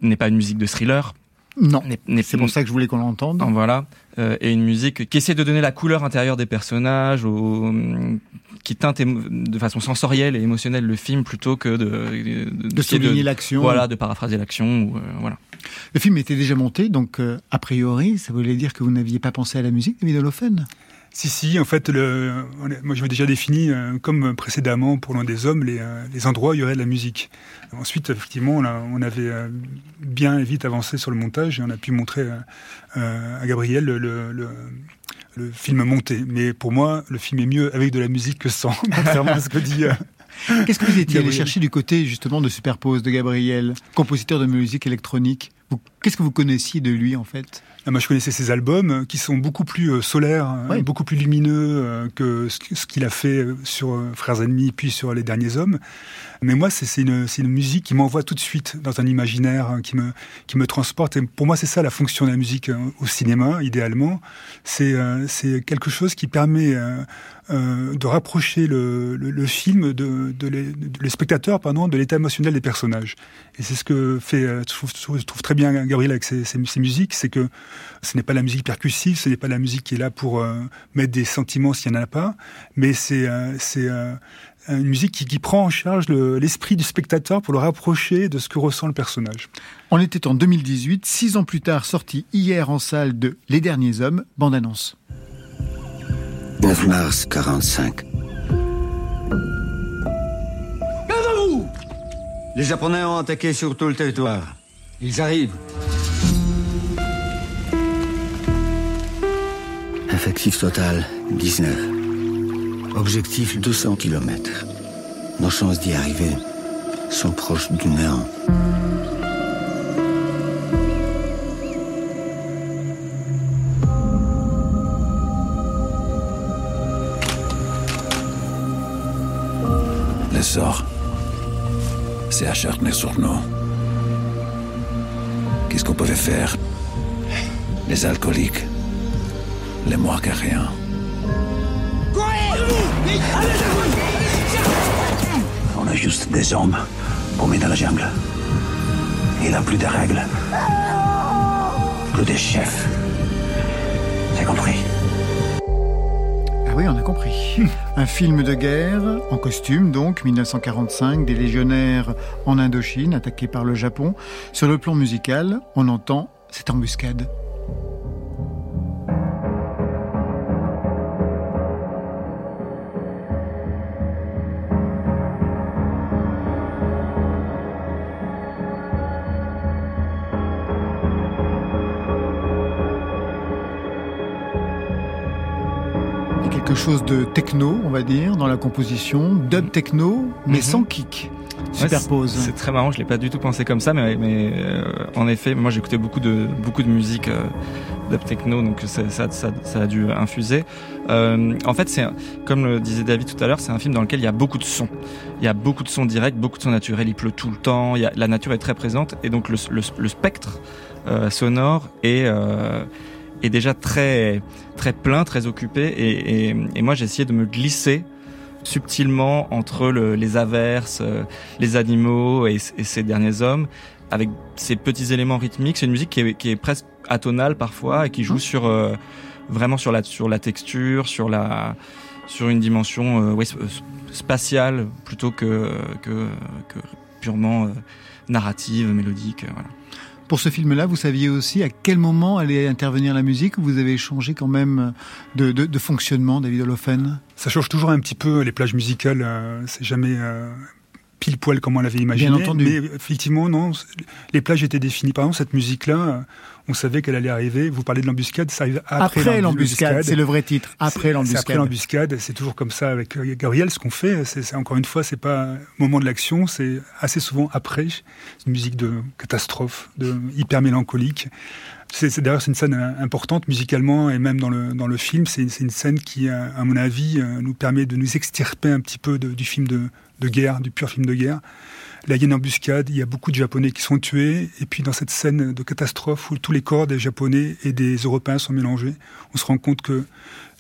n'est pas une musique de thriller. Non, c'est pour ça que je voulais qu'on l'entende. Voilà. Euh, et une musique qui essaie de donner la couleur intérieure des personnages, au- qui teinte de façon sensorielle et émotionnelle le film plutôt que de, de, De souligner l'action. Voilà, de paraphraser l'action. euh, voilà. Le film était déjà monté, donc euh, a priori, ça voulait dire que vous n'aviez pas pensé à la musique, David Holofen Si, si, en fait, le, moi j'avais déjà défini, euh, comme précédemment pour Loin des Hommes, les, euh, les endroits où il y aurait de la musique. Ensuite, effectivement, on, a- on avait euh, bien et vite avancé sur le montage et on a pu montrer à Gabriel le, le- le- le film monté. Mais pour moi, le film est mieux avec de la musique que sans, contrairement à ce que dit. Qu'est-ce que vous étiez allé chercher du côté justement de Superpose de Gabriel, compositeur de musique électronique? Qu'est-ce que vous connaissiez de lui en fait? Moi, je connaissais ses albums euh, qui sont beaucoup plus euh, solaires, hein, Oui. beaucoup plus lumineux euh, que ce, qu'il a fait sur Frères Ennemis puis sur Les Derniers Hommes. Mais moi, c'est une, une musique qui m'envoie tout de suite dans un imaginaire, hein, qui, me, qui me transporte. Et pour moi, c'est ça la fonction de la musique au cinéma, idéalement. C'est c'est quelque chose qui permet euh, euh, de rapprocher le, film de, de, les- de- le spectateur pardon, de l'état émotionnel des personnages. Et c'est ce que fait, euh, je trouve, je trouve- très bien Gabriel avec ses, musiques, c'est que ce n'est pas la musique percussive, ce n'est pas la musique qui est là pour euh, mettre des sentiments s'il n'y en a pas, mais c'est euh, euh, une musique qui, prend en charge le- l'esprit du spectateur pour le rapprocher de ce que ressent le personnage. On était en 2018, six ans plus tard, sorti hier en salle de Les Derniers Hommes, bande-annonce. 9 mars 45. Gardez-vous Les Japonais ont attaqué sur tout le territoire. Ils arrivent. Effectif total 19. Objectif 200 km. Nos chances d'y arriver sont proches du néant. Sort, c'est acharné sur nous. Qu'est-ce qu'on pouvait faire? Les alcooliques, les moins que rien. On a juste des hommes paumés dans la jungle. Il a plus de règles. Plus de chefs. C'est compris oui, on a compris. Un film de guerre, en costume donc, 1945, des légionnaires en Indochine, attaqués par le Japon. Sur le plan musical, on entend cette embuscade. Chose de techno, on va dire, dans la composition, dub techno, mais Mhm. sans kick. Superpose. c'est- c'est très marrant, je l'ai pas du tout pensé comme ça, mais, mais euh, en effet, moi j'écoutais beaucoup de beaucoup de musique euh, dub techno, donc ça, ça, ça, ça a dû infuser. Euh, en fait, c'est comme le disait David tout à l'heure, c'est un film dans lequel il y a beaucoup de sons. Il y a beaucoup de sons directs, beaucoup de sons naturels. Il pleut tout le temps. Il y a, la nature est très présente et donc le, le, le spectre euh, sonore est est déjà très très plein, très occupé. Et, et, et moi, j'ai essayé de me glisser subtilement entre le- les averses, euh, les animaux et, et ces derniers hommes, avec ces petits éléments rythmiques. C'est une musique qui est, qui est presque atonale parfois et qui joue sur euh, vraiment sur la sur la texture, sur la sur une dimension euh, ouais, sp- spatiale plutôt que que, que purement euh, narrative, mélodique. Voilà. Pour ce film-là, vous saviez aussi à quel moment allait intervenir la musique ou vous avez changé quand même de, fonctionnement, David Holofen? Ça change toujours un petit peu les plages musicales. euh, c'est jamais euh, pile poil comme on l'avait imaginé. Bien entendu. Mais effectivement, non. Les plages étaient définies. Par exemple, cette musique-là, on savait qu'elle allait arriver. Vous parlez de l'embuscade, ça arrive après, Après l'embuscade, c'est le vrai titre. Après l'embuscade. après l'embuscade. C'est toujours comme ça avec euh, Gabriel. Ce qu'on fait, c'est encore une fois, c'est pas moment de l'action, c'est assez souvent après. C'est une musique de catastrophe, de hyper mélancolique. C'est c'est- d'ailleurs c'est une scène euh, importante musicalement et même dans le dans le film. C'est une scène qui, euh, à mon avis, nous permet de nous extirper un petit peu de- du film de, de guerre, du pur film de guerre. Là, il y a une embuscade, il y a beaucoup de Japonais qui sont tués, et puis dans cette scène de catastrophe où tous les corps des Japonais et des Européens sont mélangés, on se rend compte que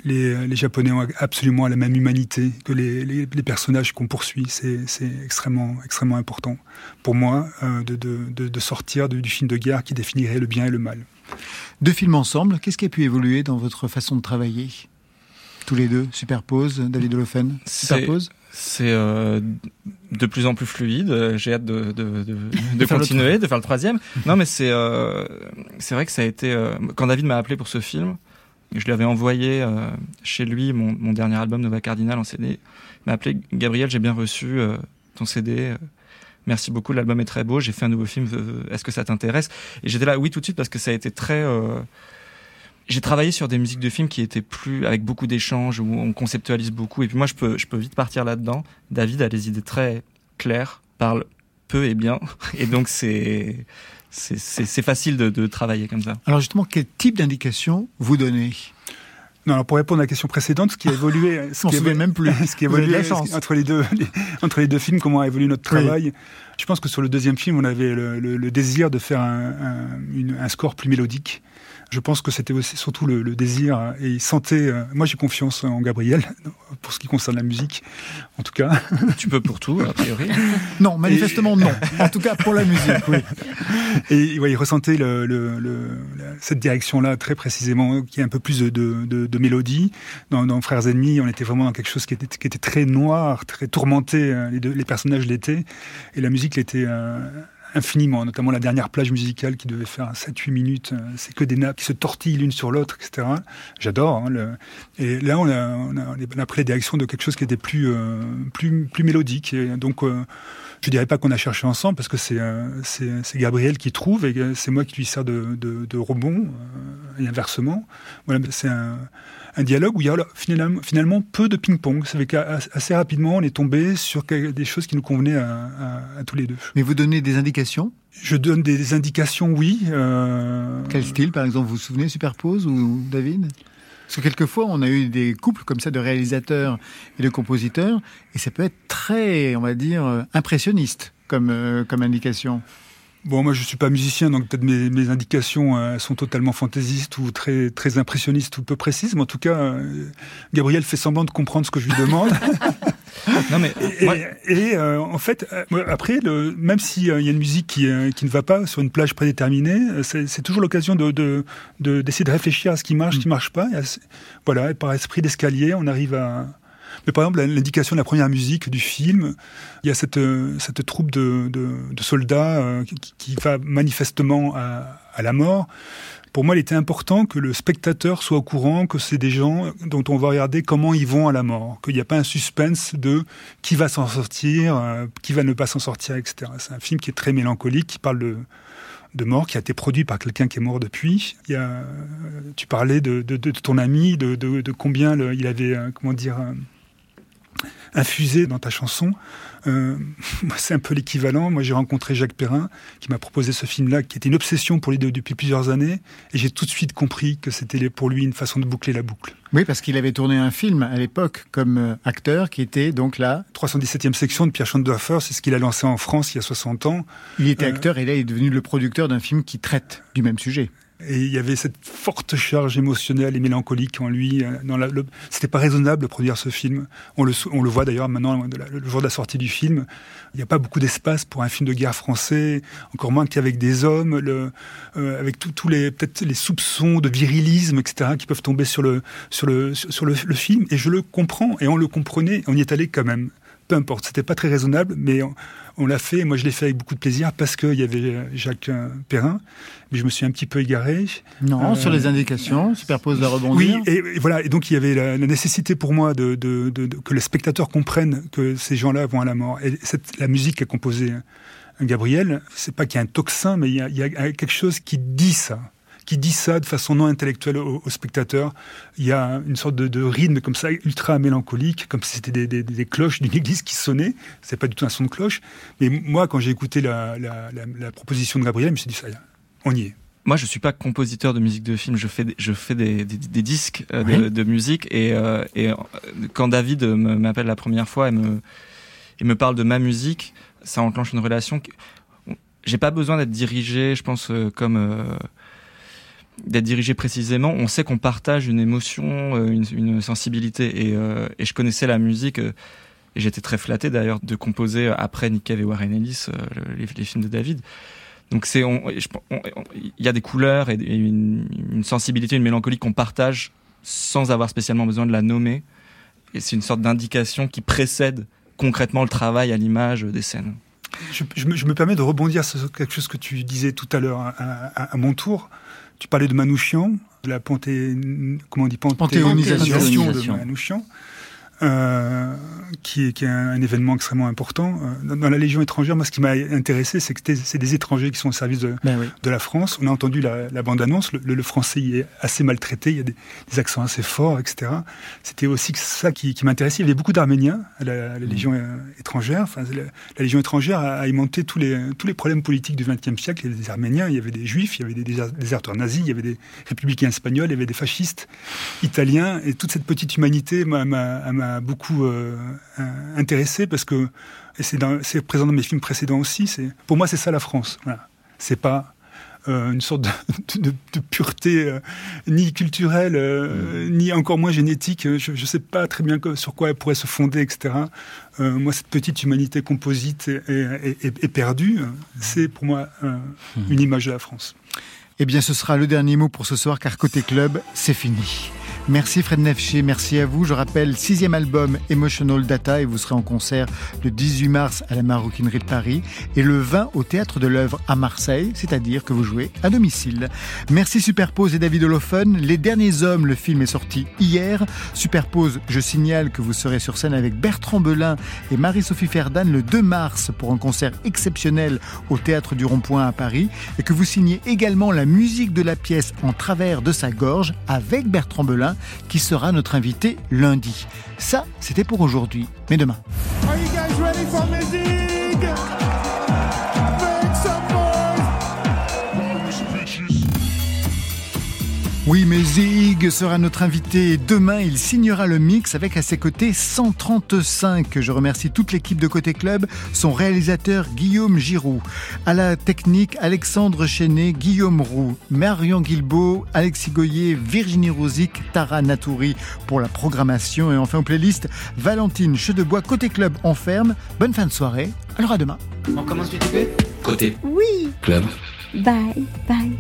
les, les Japonais ont absolument la même humanité que les, les, les personnages qu'on poursuit. C'est extrêmement, extrêmement important pour moi euh, de, de, de, de sortir du film de guerre qui définirait le bien et le mal. Deux films ensemble, qu'est-ce qui a pu évoluer dans votre façon de travailler? Tous les deux, Superpose, David Holofen Superpose? C'est euh, de plus en plus fluide. J'ai hâte de, de, de, de continuer, de faire le troisième. Non, mais c'est euh, c'est vrai que ça a été euh, quand David m'a appelé pour ce film, je lui avais envoyé euh, chez lui mon, mon dernier album Nova Cardinal en CD. Il m'a appelé Gabriel, j'ai bien reçu euh, ton CD. euh, Merci beaucoup, l'album est très beau. J'ai fait un nouveau film. Est-ce que ça t'intéresse? Et j'étais là, oui, tout de suite, parce que ça a été très. J'ai travaillé sur des musiques de films qui étaient plus avec beaucoup d'échanges où on conceptualise beaucoup et puis moi je peux je peux vite partir là-dedans. David a des idées très claires, parle peu et bien et donc c'est c'est c'est c'est facile de, de travailler comme ça. Alors justement, quel type d'indication vous donnez? Non, alors pour répondre à la question précédente, ce qui a évolué, ce On qui évolué- même plus. ce qui a évolué entre les deux, les- entre les deux films, comment a évolué notre Oui. travail. Je pense que sur le deuxième film, on avait le, le- le désir de faire un, un- une- un score plus mélodique. Je pense que c'était aussi surtout le, le désir euh, et il sentait. euh, moi, j'ai confiance en Gabriel pour ce qui concerne la musique, en tout cas. Tu peux pour tout a priori. Non, manifestement non. En tout cas pour la musique, oui. Et ouais, il ressentait le, le- cette direction-là très précisément, qui est un peu plus de, de, de- de mélodie. Dans, dans Frères ennemis, on était vraiment dans quelque chose qui était, qui était très noir, très tourmenté. hein, Les, deux, les personnages l'étaient, et la musique l'était euh, infiniment. Notamment la dernière plage musicale qui devait faire 7-8 minutes. euh, C'est que des nappes qui se tortillent l'une sur l'autre, etc. J'adore. hein, le- et là, on a, on, a, on a pris la direction de quelque chose qui était plus, euh, plus, plus mélodique. Donc, euh, je dirais pas qu'on a cherché ensemble parce que c'est euh, c'est Gabriel qui trouve et que c'est moi qui lui sert de, de, de rebond euh, et inversement. Voilà, c'est un, un dialogue où il y a finalement, finalement peu de ping-pong. Ça fait qu'assez rapidement on est tombé sur des choses qui nous convenaient à, à- à tous les deux. Mais vous donnez des indications? Je donne des, des indications, oui. euh, Quel style, par exemple, vous vous souvenez Superpose ou David? Parce que quelquefois, on a eu des couples comme ça de réalisateurs et de compositeurs, et ça peut être très, on va dire, euh, impressionniste comme, euh, comme indication. Bon, moi, je suis pas musicien, donc peut-être mes, mes indications euh, sont totalement fantaisistes ou très, très impressionnistes ou peu précises. Mais en tout cas, euh, Gabriel fait semblant de comprendre ce que je lui demande. non, mais, et, euh, en fait, après, le, même s'il y a une musique qui, qui ne va pas sur une plage prédéterminée, c'est toujours l'occasion de, de, de, d'essayer de réfléchir à ce qui marche, ce qui marche pas. Et voilà, et par esprit d'escalier, on arrive à, mais par exemple, l'indication de la première musique du film, il y a cette, cette troupe de, de, de soldats euh, qui, qui, va manifestement à, à, la mort. Pour moi, il était important que le spectateur soit au courant que c'est des gens dont on va regarder comment ils vont à la mort, qu'il n'y a pas un suspense de qui va s'en sortir, euh, qui va ne pas s'en sortir, etc. C'est un film qui est très mélancolique, qui parle de, de mort, qui a été produit par quelqu'un qui est mort depuis. Il y a, tu parlais de, de, de ton ami, de, combien il avait, euh, comment dire, infusé dans ta chanson. Euh, c'est un peu l'équivalent. Moi, j'ai rencontré Jacques Perrin, qui m'a proposé ce film-là, qui était une obsession pour lui depuis plusieurs années, et j'ai tout de suite compris que c'était pour lui une façon de boucler la boucle. Oui, parce qu'il avait tourné un film à l'époque comme euh, acteur, qui était donc là... 317e section de Pierre Schondorfer, c'est ce qu'il a lancé en France il y a 60 ans. Il était euh... acteur, et là, il est devenu le producteur d'un film qui traite du même sujet. Et il y avait cette forte charge émotionnelle et mélancolique en lui. Le, c'était pas raisonnable de produire ce film. On le, voit d'ailleurs maintenant, le jour de la sortie du film. Il n'y a pas beaucoup d'espace pour un film de guerre français, encore moins qu'avec des hommes, euh, avec tous les les soupçons de virilisme, etc., qui peuvent tomber sur le sur le sur le film. Et je le comprends, et on le comprenait, on y est allé quand même peu importe, c'était pas très raisonnable, mais on, on l'a fait. Moi, je l'ai fait avec beaucoup de plaisir parce qu'il y avait Jacques Perrin, mais je me suis un petit peu égaré. Non, euh, sur les indications, superpose la rebondir. Oui, et, et, voilà. Et donc, il y avait la, la nécessité pour moi de, de, de, de, que le spectateur comprenne que ces gens-là vont à la mort. Et cette, la musique qu'a composée Gabriel, c'est pas qu'il y a un tocsin, mais il y a, il y a quelque chose qui dit ça qui dit ça de façon non intellectuelle au, au spectateur. Il y a une sorte de, de, rythme comme ça, ultra mélancolique, comme si c'était des, des, des, cloches d'une église qui sonnaient. C'est pas du tout un son de cloche. Mais moi, quand j'ai écouté la, la, la, la, proposition de Gabriel, je me suis dit, ça y est, on y est. Moi, je suis pas compositeur de musique de film. Je fais, des, je fais des, des, des disques euh, de, oui. de, musique. Et, euh, et quand David m'appelle la première fois et me, et me parle de ma musique, ça enclenche une relation. J'ai pas besoin d'être dirigé, je pense, euh, comme d'être dirigé précisément, on sait qu'on partage une émotion, euh, une, sensibilité. Et, euh, et, je connaissais la musique, euh, et j'étais très flatté d'ailleurs de composer après Nick Cave et Warren Ellis les, films de David. Donc c'est, il y a des couleurs et, une, sensibilité, une mélancolie qu'on partage sans avoir spécialement besoin de la nommer. Et c'est une sorte d'indication qui précède concrètement le travail à l'image des scènes. Je, me, permets de rebondir sur quelque chose que tu disais tout à l'heure à, mon tour. Tu parlais de Manouchian, de la panté... comment on dit panthéonisation, panthéonisation de Manouchian. Euh, qui, est, qui est un, un, événement extrêmement important. Euh, dans la Légion étrangère, moi, ce qui m'a intéressé, c'est que c'est des étrangers qui sont au service de, ben oui. de la France. On a entendu la, la bande-annonce, le, le, français y est assez maltraité, il y a des, des accents assez forts, etc. C'était aussi ça qui, qui m'intéressait. Il y avait beaucoup d'Arméniens à la, la Légion mmh. étrangère. Enfin, la, la, Légion étrangère a, a aimanté tous les, tous les problèmes politiques du XXe siècle. Il y avait des Arméniens, il y avait des Juifs, il y avait des déserteurs nazis, il y avait des républicains espagnols, il y avait des fascistes italiens. Et toute cette petite humanité m'a beaucoup euh, intéressé parce que c'est présent dans mes films précédents aussi. C'est pour moi c'est ça la France. Voilà. C'est pas euh, une sorte de, de, de pureté euh, ni culturelle euh, ni encore moins génétique. Je ne sais pas très bien sur quoi elle pourrait se fonder, etc. Euh, moi cette petite humanité composite et, et, et, perdue, c'est pour moi mmh. une image de la France. Eh bien, ce sera le dernier mot pour ce soir, car côté club, c'est fini. Merci Fred Nefché, merci à vous. Je rappelle, sixième album Emotional Data et vous serez en concert le 18 mars à la Maroquinerie de Paris et le 20 au Théâtre de l'œuvre à Marseille, c'est-à-dire que vous jouez à domicile. Merci Superpose et David Holophone. Les Derniers Hommes, le film est sorti hier. Superpose, je signale que vous serez sur scène avec Bertrand Belin et Marie-Sophie Ferdan le 2 mars pour un concert exceptionnel au Théâtre du Rond-Point à Paris et que vous signez également la musique de la pièce En travers de sa gorge avec Bertrand Belin qui sera notre invité lundi. Ça, c'était pour aujourd'hui, mais demain. Oui, mais Zig sera notre invité. Demain, il signera le mix avec à ses côtés 135. Je remercie toute l'équipe de Côté Club, son réalisateur Guillaume Giroux. À la technique, Alexandre Chenet, Guillaume Roux, Marion Guilbeault, Alexis Goyer, Virginie Rosic, Tara Natouri pour la programmation. Et enfin, aux playlists, Valentine Chedebois, Côté Club en ferme. Bonne fin de soirée. Alors à demain. On commence du Côté Oui. Club. Bye, bye.